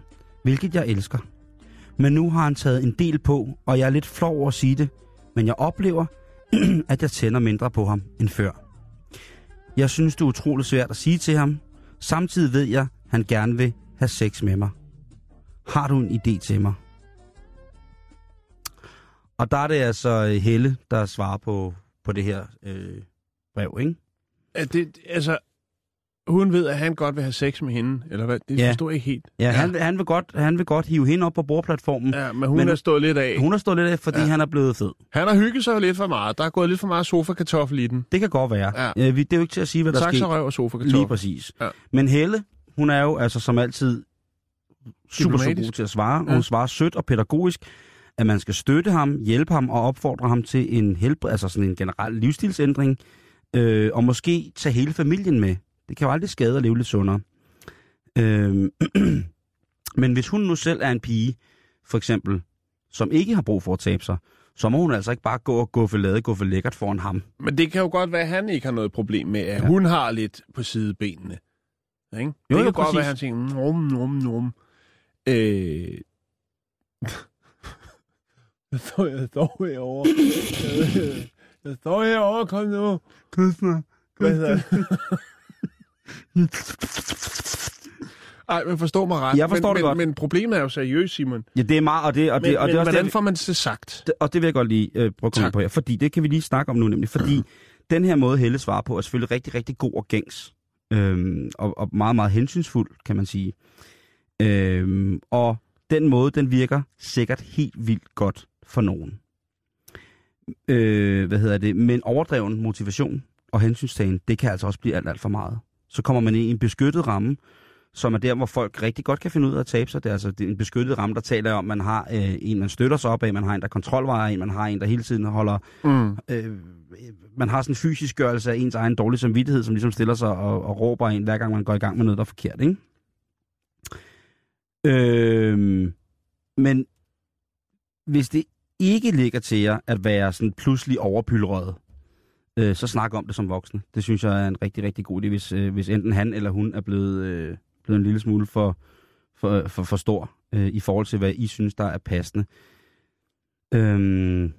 hvilket jeg elsker. Men nu har han taget en del på, og jeg er lidt flov over at sige det, men jeg oplever, at jeg tænder mindre på ham end før. Jeg synes, det er utroligt svært at sige til ham. Samtidig ved jeg, at han gerne vil have sex med mig. Har du en idé til mig? Og der er det altså øh, Helle, der svarer på, på det her øh, brev, ikke? Er det, altså, hun ved, at han godt vil have sex med hende, eller hvad? Det Ja. forstår jeg ikke helt. Ja, Han, han, vil godt, han vil godt hive hende op på bordplatformen. Ja, Ja, men hun Men- er stået lidt af. hun har stået lidt af, fordi ja. Ja. han er blevet fed. Han har hygget sig lidt for meget. Der er gået lidt for meget sofa-kartoffel i den. Det kan godt være. Ja. Ja. vi, det er jo ikke til at sige, hvad der sker. Saxerøv og sofa-kartoffel. Lige præcis. Ja. Men Helle, hun er jo altså som altid super, super god til at svare. Ja. Hun svarer sødt og pædagogisk, at man skal støtte ham, hjælpe ham og opfordre ham til en helbred, altså sådan en generel livsstilsændring, øh, og måske tage hele familien med. Det kan jo aldrig skade at leve lidt sundere. Øhm, men hvis hun nu selv er en pige, for eksempel, som ikke har brug for at tabe sig, så må hun altså ikke bare gå og guffe lade, guffe lækkert foran ham. Men det kan jo godt være, at han ikke har noget problem med, at Ja. hun har lidt på sidebenene. Ikke? Jo, det jo, kan godt præcis. være, at han tænker, nom, nom, nom. Øh... jeg står, jeg står herovre. Øh, jeg står herovre, kom nu. Kys mig. Hvad hedder det? Ej, men forstå mig ret. Jeg forstår men, det men, godt. Men problemet er jo seriøst, Simon. Ja, det er meget, og det, og det, Men, og det men er også hvordan det, får man det sagt? Det- Og det vil jeg godt lige øh, prøve at komme på her, fordi det kan vi lige snakke om nu nemlig, fordi den her måde, Helle svarer på, er selvfølgelig rigtig, rigtig god og gængs, øhm, og, og meget, meget hensynsfuld, kan man sige. Øhm, og den måde, den virker sikkert helt vildt godt for nogen. Øh, hvad hedder det? Men overdreven motivation og hensynstagen, det kan altså også blive alt, alt for meget. Så kommer man ind i en beskyttet ramme, som er der, hvor folk rigtig godt kan finde ud af at tabe sig. Det er altså det er en beskyttet ramme, der taler om, at man har øh, en, man støtter sig op af, man har en, der kontrolvejer en, man har en, der hele tiden holder... Mm. Øh, man har sådan en fysisk gørelse af ens egen dårlige samvittighed, som ligesom stiller sig og, og råber en, hver gang man går i gang med noget, der er forkert, ikke? Øh, men hvis det ikke ligger til jer at være sådan pludselig overpylrøjet, øh, så snak om det som voksne. Det synes jeg er en rigtig, rigtig god idé, hvis, øh, hvis enten han eller hun er blevet, øh, blevet en lille smule for, for, øh, for, for stor øh, i forhold til, hvad I synes, der er passende. Øhm,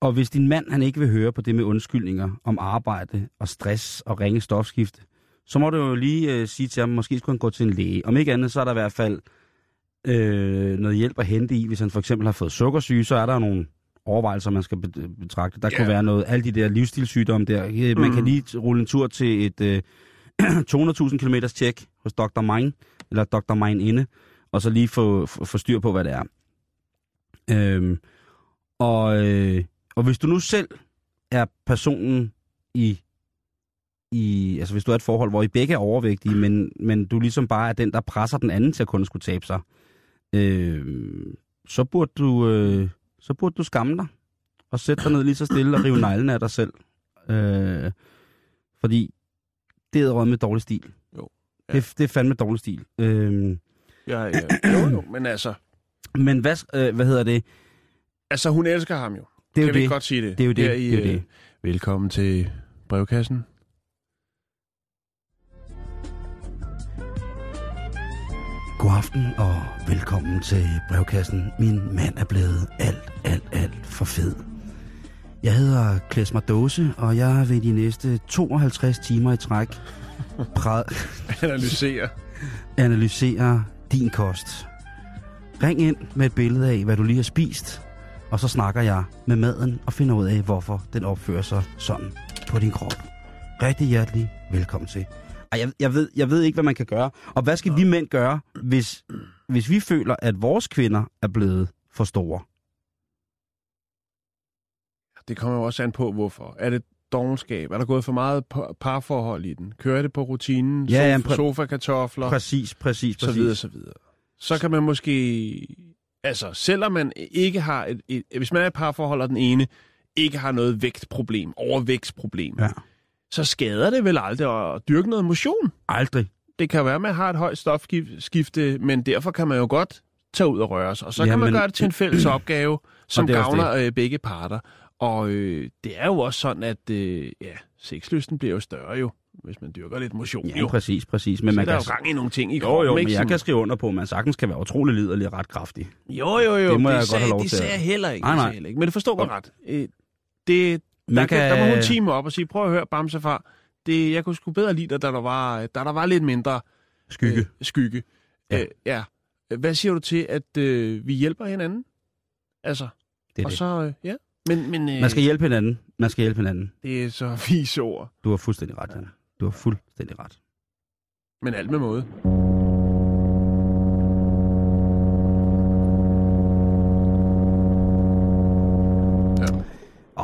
og hvis din mand han ikke vil høre på det med undskyldninger om arbejde og stress og ringe stofskifte, så må du jo lige øh, sige til ham, måske skulle han gå til en læge. Om ikke andet, så er der i hvert fald øh, noget hjælp at hente i. Hvis han for eksempel har fået sukkersyge, så er der nogle overvejelser, man skal be- betragte. Der Ja. kunne være noget, alle de der livsstilssygdomme der. Man Mhm. kan lige rulle en tur til et øh, 200.000 km tjek hos Dr. Mine, eller Dr. Mine inde, og så lige få, få, få styr på, hvad det er. Øhm, og, øh, og hvis du nu selv er personen i, i, altså hvis du er et forhold, hvor I begge er overvægtige, men, men du ligesom bare er den, der presser den anden til at kun skulle tabe sig, øh, så, burde du, øh, så burde du skamme dig og sætte dig ned lige så stille og rive neglene af dig selv. Øh, fordi det er med dårlig stil. Jo. Ja. Det, det er fandme dårlig stil. Øh, Ja, ja. Jo, jo, men altså... men hvad, øh, hvad hedder det? Altså, hun elsker ham jo. Det er kan jo vi det. godt sige det? Det er jo det. Her i, det, er jo øh, det. Velkommen til brevkassen. God aften og velkommen til brevkassen. Min mand er blevet alt, alt, alt for fed. Jeg hedder Klesmer Dåse, og jeg vil de næste 52 timer i træk præ- Analysere. analysere din kost. Ring ind med et billede af, hvad du lige har spist, og så snakker jeg med maden og finder ud af, hvorfor den opfører sig sådan på din krop. Rigtig hjertelig velkommen til. Ej, jeg, jeg, ved, jeg ved ikke, hvad man kan gøre. Og hvad skal vi mænd gøre, hvis, hvis vi føler, at vores kvinder er blevet for store? Det kommer jo også an på, hvorfor. Er det dogenskab? Er der gået for meget pa- parforhold i den? Kører det på rutinen? Ja, ja, præ- sofa-kartofler? Præcis, præcis, så videre, præcis. så videre. Så kan man måske... Altså, selvom man ikke har et, et... Hvis man er i parforhold, og den ene ikke har noget vægtproblem, overvægtsproblem, Ja. Så skader det vel aldrig at dyrke noget motion. Aldrig. Det kan være, at man har et højt stofskifte, men derfor kan man jo godt tage ud og røre sig. Og så Ja, kan man men- gøre det til en fælles opgave, som det er gavner øh, begge parter. Og øh, det er jo også sådan, at øh, ja, sexlysten bliver jo større jo, hvis man dyrker lidt motion. Ja, jo. præcis, præcis. Men Så man der er kan... jo gang i nogle ting i Jo, kroppen, jo, men jeg Som- kan skrive under på, at man sagtens kan være utrolig liderlig og ret kraftig. Jo, jo, jo. Det må jeg det godt have lov det til. sagde jeg heller ikke. Nej, det sagde nej. heller ikke. Men det forstår mig ret. Øh, det, Man der, kan, kan- der må hun time op og sige, prøv at høre, Bamsefar, det, jeg kunne sgu bedre lide dig, da der var, da der var lidt mindre Skygge. Øh, skygge. Ja. Øh, ja. Hvad siger du til, at øh, vi hjælper hinanden? Altså, Det er og det. så, øh, ja. Men, men øh, Man skal hjælpe hinanden. Man skal hjælpe hinanden. det er så vise ord. Du har fuldstændig ret, Jan. Du har fuldstændig ret. Men alt med måde.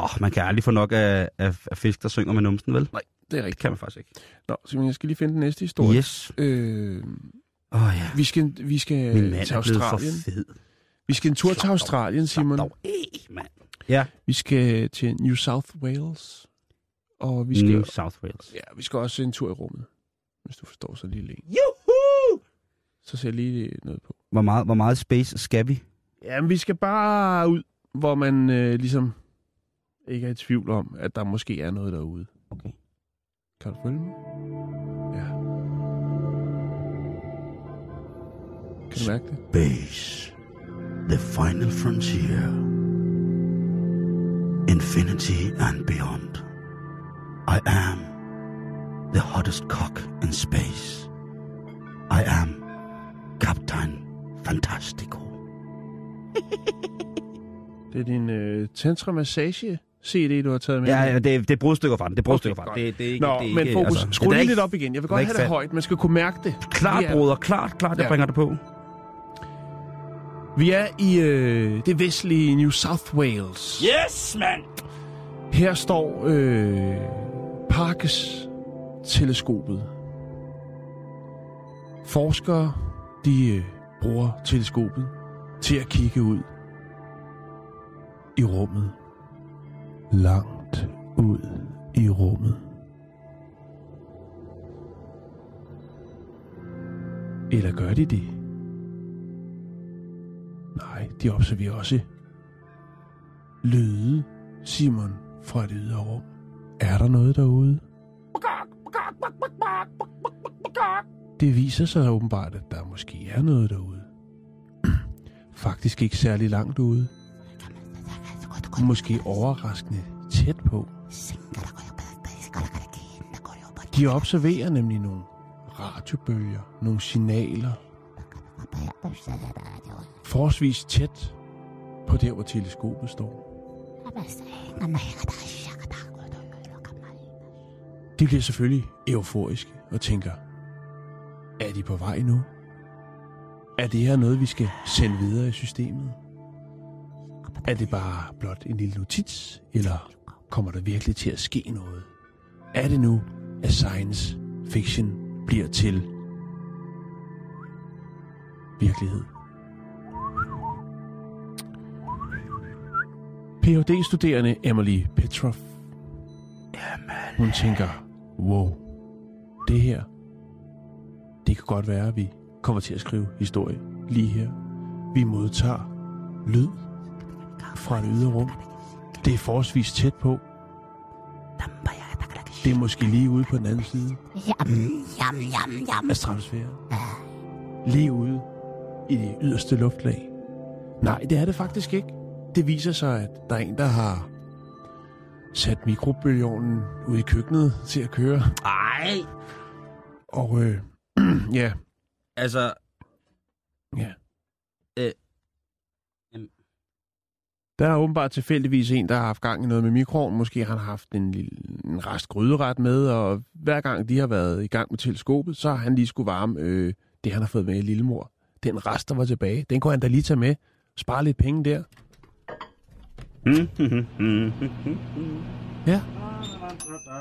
Åh, oh, man kan aldrig få nok af, af, af fisk, der synger med numsen, vel? Nej, det er Det rigtigt. kan man faktisk ikke. Nå, Simon, jeg skal lige finde den næste historie. Yes. Øh, Åh oh, ja. vi skal, vi skal Min mand til blevet for Australien. fed. Vi skal en tur til Slap Australien, slap Simon. dog af, mand. Ja, Vi skal til New South Wales. Og vi skal, New South Wales. ja, vi skal også en tur i rummet. hvis du forstår så lille en. Juhu! Så ser jeg lige noget på. Hvor meget, hvor meget space skal vi? Jamen, vi skal bare ud, hvor man øh, ligesom ikke er i tvivl om, at der måske er noget derude. Okay. Kan du følge mig? Ja. Kan du mærke det? Space. The final frontier. Infinity and beyond. I am the hottest cock in space. I am Captain Fantastico. Det er din øh, tantra massage CD, du har taget med. Ja, ja det, det er brudstykker fra den. Det er brudstykker Okay, fra den. Det, det er ikke, Nå, det er men ikke, fokus, altså, skru lige lidt op igen. Jeg vil godt have det højt. Man skal kunne mærke det. Klart, er- broder. Klart, klart, jeg Ja. bringer det på. Vi er i øh, det vestlige New South Wales. Yes, mand! Her står øh, Parkes teleskopet. Forskere, de øh, bruger teleskopet til at kigge ud i rummet. Langt ud i rummet. Eller gør de det? Nej, de observerer også lyde, Simon, fra det ydre rum. Er der noget derude? Det viser sig åbenbart, at der måske er noget derude. Faktisk ikke særlig langt ude. Måske overraskende tæt på. De observerer nemlig nogle radiobølger, nogle signaler. Forholdsvis tæt på der, hvor teleskopet står. De bliver selvfølgelig euforiske og tænker, er de på vej nu? Er det her noget, vi skal sende videre i systemet? Er det bare blot en lille notits, eller kommer der virkelig til at ske noget? Er det nu, at science fiction bliver til virkelighed? Ph.D.-studerende Emily Petrov. Hun tænker, wow, det her, det kan godt være, at vi kommer til at skrive historie lige her. Vi modtager lyd fra et ydre rum. Det er forholdsvis tæt på. Det er måske lige ude på den anden side af stratosfæren. Lige ude i det yderste luftlag. Nej, det er det faktisk ikke. Det viser sig, at der er en, der har sat mikrobølgeovnen ude i køkkenet til at køre. Ej! Og øh, ja, Altså, ja. Øh. Der er åbenbart tilfældigvis en, der har haft gang i noget med mikroovnen. Måske har han haft en, lille, en rest gryderet med, og hver gang de har været i gang med teleskopet, så har han lige skulle varme øh, det, han har fået med i Lillemor. Den rest, der var tilbage, den kunne han da lige tage med. Spare lidt penge der. Ja.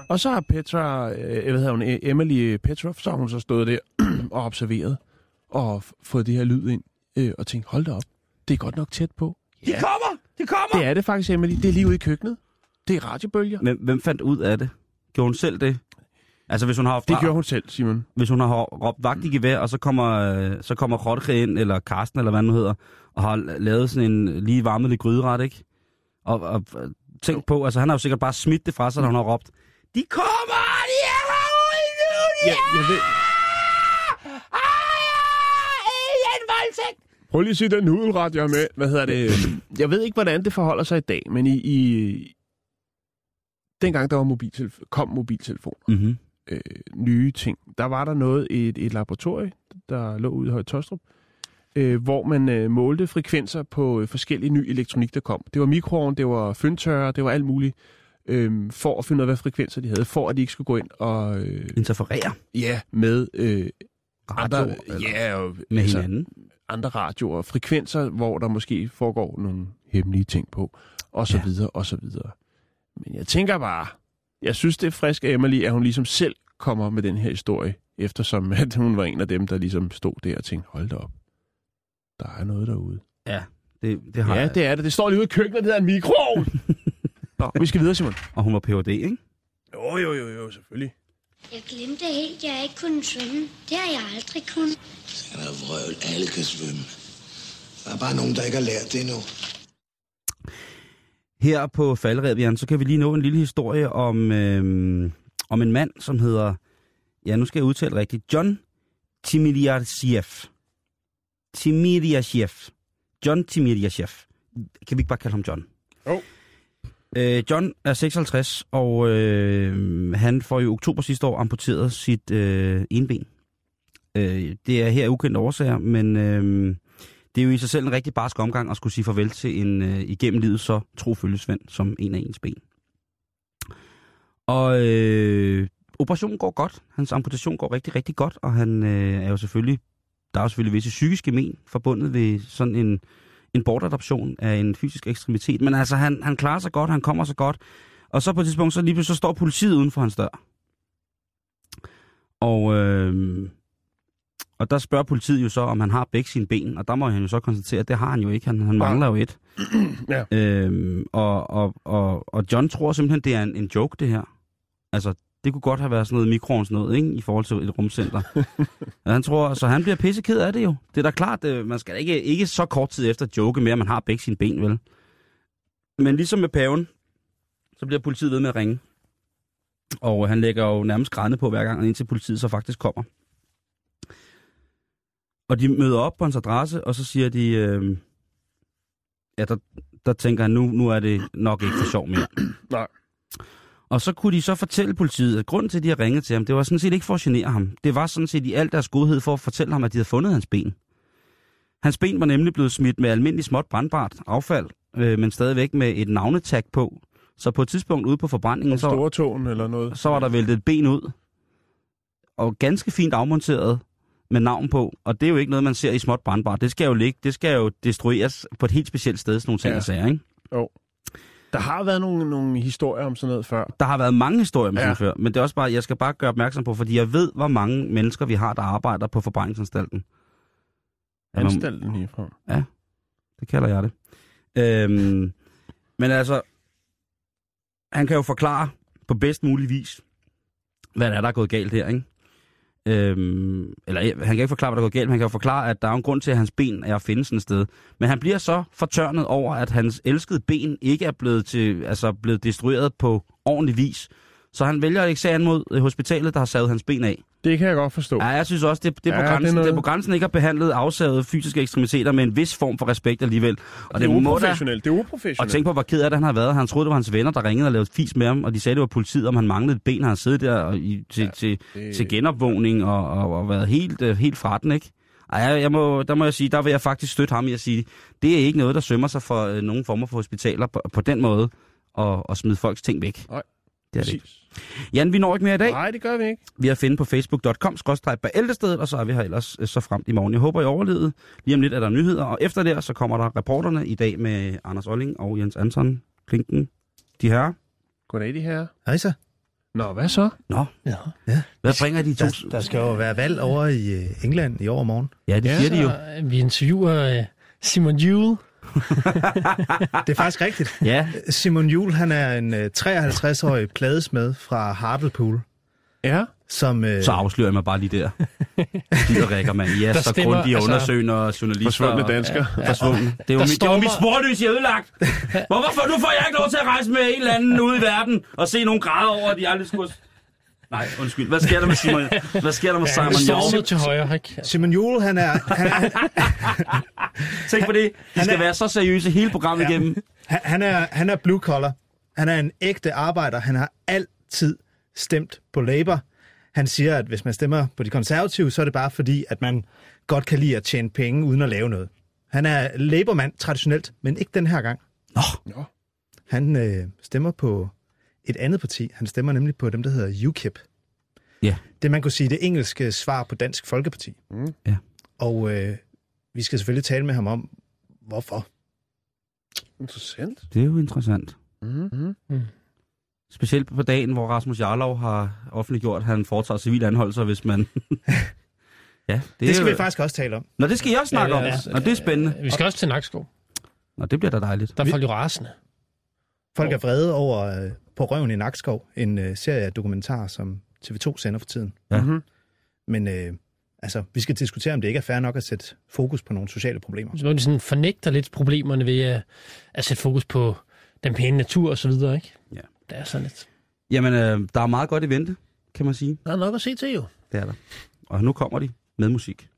Og så har Petra, øh, hvad hedder hun, øh, Emily Petrov, så har hun så stået der og observeret og fået det her lyd ind øh, og tænkt, hold da op, det er godt nok tæt på. de kommer! De kommer! Det er det faktisk, Emily. Det er lige ude i køkkenet. Det er radiobølger. Hvem, hvem fandt ud af det? Gjorde hun selv det? Altså, hvis hun har, Det gjorde hun selv, Simon. hvis hun har råbt vagt i gevær, og så kommer, øh, så kommer Rotte ind, eller Karsten, eller hvad nu hedder, og har lavet sådan en lige varmet lidt gryderet, ikke? Og, og tænk på, altså han har jo sikkert bare smidt det fra sig, da hun har råbt, de kommer, de er herude nu, de Ja, jeg ved... er en voldtægt! Prøv lige at se den nudelret, jeg har med. Hvad hedder det? Jeg ved ikke, hvordan det forholder sig i dag, men i... i dengang der var mobiltelefon, kom mobiltelefoner, Mm-hmm. øh, nye ting, der var der noget i et, et laboratorie, der lå ude i Høje Tostrup, øh, hvor man øh, målte frekvenser på øh, forskellige ny elektronik, der kom. Det var mikroovn, det var fyndtørrer, det var alt muligt, øh, for at finde ud af, hvad frekvenser de havde, for at de ikke skulle gå ind og... Øh, Interferere ja, med... Øh, radio, andre, eller ja, og, med altså, hinanden. Andre radioer og frekvenser, hvor der måske foregår nogle hemmelige ting på, og så Ja. videre, og så videre. Men jeg tænker bare, jeg synes, det er frisk af Emily, at hun ligesom selv kommer med den her historie, eftersom at hun var en af dem, der ligesom stod der og tænkte, hold da op, der er noget derude. Ja, det, det har Ja, jeg. det er det. Det står lige ude i køkkenet, det er en mikroovn. Nå, vi skal videre, Simon. Og hun var Ph.D., ikke? Jo, jo, jo, jo, selvfølgelig. Jeg glemte helt, at jeg ikke kunne svømme. Det har jeg aldrig kunnet. Han er vrøvl. Alle kan svømme. Der er bare nogen, der ikke har lært det endnu. Her på faldrebet, Jan, så kan vi lige nå en lille historie om, øh, om en mand, som hedder, ja, nu skal jeg udtale rigtigt, John Timiryashev. Timiryashev. John Timiryashev. Kan vi ikke bare kalde ham John? Jo. Øh, John er 56, og øh, han får i oktober sidste år amputeret sit øh, ene ben. Øh, det er her ukendte årsager, men øh, det er jo i sig selv en rigtig barsk omgang at skulle sige farvel til en øh, igennem livet så trofølgesvend som en af ens ben. Og øh, operationen går godt. Hans amputation går rigtig, rigtig godt, og han øh, er jo selvfølgelig, der er jo selvfølgelig visse psykiske men forbundet ved sådan en, en bortadoption af en fysisk ekstremitet. Men altså, han, han klarer sig godt, han kommer så godt. Og så på et tidspunkt, så lige pludselig så står politiet uden for hans dør. Og, øh, og der spørger politiet jo så, om han har begge sine ben, og der må han jo så konstatere, at det har han jo ikke. Han, han mangler jo et. Ja. Øhm, og, og, og, og John tror simpelthen, det er en, en joke, det her. Altså, det kunne godt have været sådan noget mikroovns noget, ikke? I forhold til et rumcenter. ja, han tror, så han bliver pisse ked af det jo. Det er da klart, øh, man skal ikke, ikke så kort tid efter joke med, at man har begge sine ben, vel? Men ligesom med paven, så bliver politiet ved med at ringe. Og han lægger jo nærmest grædende på hver gang, indtil politiet så faktisk kommer. Og de møder op på hans adresse, og så siger de, øh, ja, der, der tænker han, nu, nu er det nok ikke for sjov mere. Nej. Og så kunne de så fortælle politiet, at grunden til, at de har ringet til ham, det var sådan set ikke for at genere ham. Det var sådan set i al deres godhed for at fortælle ham, at de havde fundet hans ben. Hans ben var nemlig blevet smidt med almindelig småt brandbart affald, øh, men stadigvæk med et navnetag på. Så på et tidspunkt ude på forbrændingen, så, tåen eller noget. så var der væltet et ben ud. Og ganske fint afmonteret med navn på. Og det er jo ikke noget, man ser i småt brandbart. Det skal jo ligge, det skal jo destrueres på et helt specielt sted, sådan nogle ting Ja. sager, ikke? Jo. Der har været nogle, nogle historier om sådan noget før. Der har været mange historier med Ja. ja. sådan før, men det er også bare, jeg skal bare gøre opmærksom på, fordi jeg ved, hvor mange mennesker vi har, der arbejder på forbrændingsanstalten. Ja, man- Anstalten herfra. Det kalder jeg det. Øhm, men altså, han kan jo forklare på bedst mulig vis, hvad der er, der er gået galt her, ikke? Øhm, eller øh, han kan ikke forklare, hvad der går galt, men han kan jo forklare, at der er en grund til, at hans ben er at finde sådan et sted. Men han bliver så fortørnet over, at hans elskede ben ikke er blevet, til, altså blevet destrueret på ordentlig vis. Så han vælger ikke sagen mod øh, hospitalet, der har savet hans ben af. Det kan jeg godt forstå. Ja, jeg synes også, det, det, er, Ja, på det grænsen, det, er noget- det er på grænsen ikke at behandle afsavet fysiske ekstremiteter med en vis form for respekt alligevel. Og det er må da, uprofessionelt. Det er og uprofessionelt. tænk på, hvor ked af det han har været. Han troede, det var hans venner, der ringede og lavede fis med ham, og de sagde, det var politiet, om han manglede et ben, han havde siddet der og i, til, ja, til, det- til genopvågning og, og, og været helt, øh, helt fra den, ikke? Ej, jeg må, der må jeg sige, der vil jeg faktisk støtte ham i at sige, det er ikke noget, der sømmer sig for øh, nogen former for hospitaler på, på den måde, og, og smide folks ting væk. Nej, det er det ikke. Jan, vi når ikke mere i dag. Nej, det gør vi ikke. Vi er at finde på facebook.com bæltestedet, og så er vi her ellers øh, så frem i morgen. Jeg håber, I overlevede. Lige om lidt er der nyheder, og efter det så kommer der reporterne i dag med Anders Olling og Jens Anton Klinken. De her. Goddag, de her. Hej så. Nå, hvad så? Nå, Ja. ja. hvad bringer de to? Der, der skal jo være valg over i øh, England i overmorgen. Ja, det siger de jo. Øh, vi interviewer Simon Juhl. Det er faktisk rigtigt. Ja, Simon Juhl, han er en øh, 53-årig pladesmed fra Hartlepool, Ja. som... Øh, så afslører jeg mig bare lige der. De der rækker, mand. Er Der så stemmer, grundige altså- undersøgende og journalister. Forsvundne og- dansker. Ja, forsvundne. Det er Der mit, det var mit sporlys, jeg ødelagt. Hvorfor nu får jeg ikke lov til at rejse med en eller anden ude i verden og se nogle grader over, at de aldrig skulle... Nej, undskyld. Hvad sker der med Simon? Hvad sker der med Simon Stormet Jorgen? til højre, ikke? Simon Juhl, han er, han, er, Tænk på det. De skal er- være så seriøse hele programmet Ja. igennem. han, han, er, han er blue collar. Han er en ægte arbejder. Han har altid stemt på Labour. Han siger, at hvis man stemmer på de konservative, så er det bare fordi, at man godt kan lide at tjene penge uden at lave noget. Han er Labour-mand traditionelt, men ikke den her gang. Nå. Nå. Han øh, stemmer på et andet parti. Han stemmer nemlig på dem, der hedder UKIP. Ja. Det, man kunne sige, det engelske svar på Dansk Folkeparti. Mm. Ja. Og øh, vi skal selvfølgelig tale med ham om, hvorfor. Interessant. Det er jo interessant. Mm-hmm. Specielt på dagen, hvor Rasmus Jarlov har offentliggjort, at han foretager civil anholdelser, hvis man... ja, det, Det, skal er vi faktisk også tale om. Nå, det skal I også snakke Ja, om. ja, Nå, det er spændende. Vi skal også til Nakskov. Nå, det bliver da dejligt. Der er folk jo rasende. Folk er vrede over øh, På røven i Nakskov, en øh, serie af dokumentarer, som TV2 sender for tiden. Ja. Mhm. Men øh, altså, vi skal diskutere, om det ikke er fair nok at sætte fokus på nogle sociale problemer. Så de sådan fornægter lidt problemerne ved at, at sætte fokus på den pæne natur og så videre, ikke? Ja. Det er sådan lidt. Jamen, øh, der er meget godt i vente, kan man sige. Der er nok at se til jo. Det er der. Og nu kommer de med musik.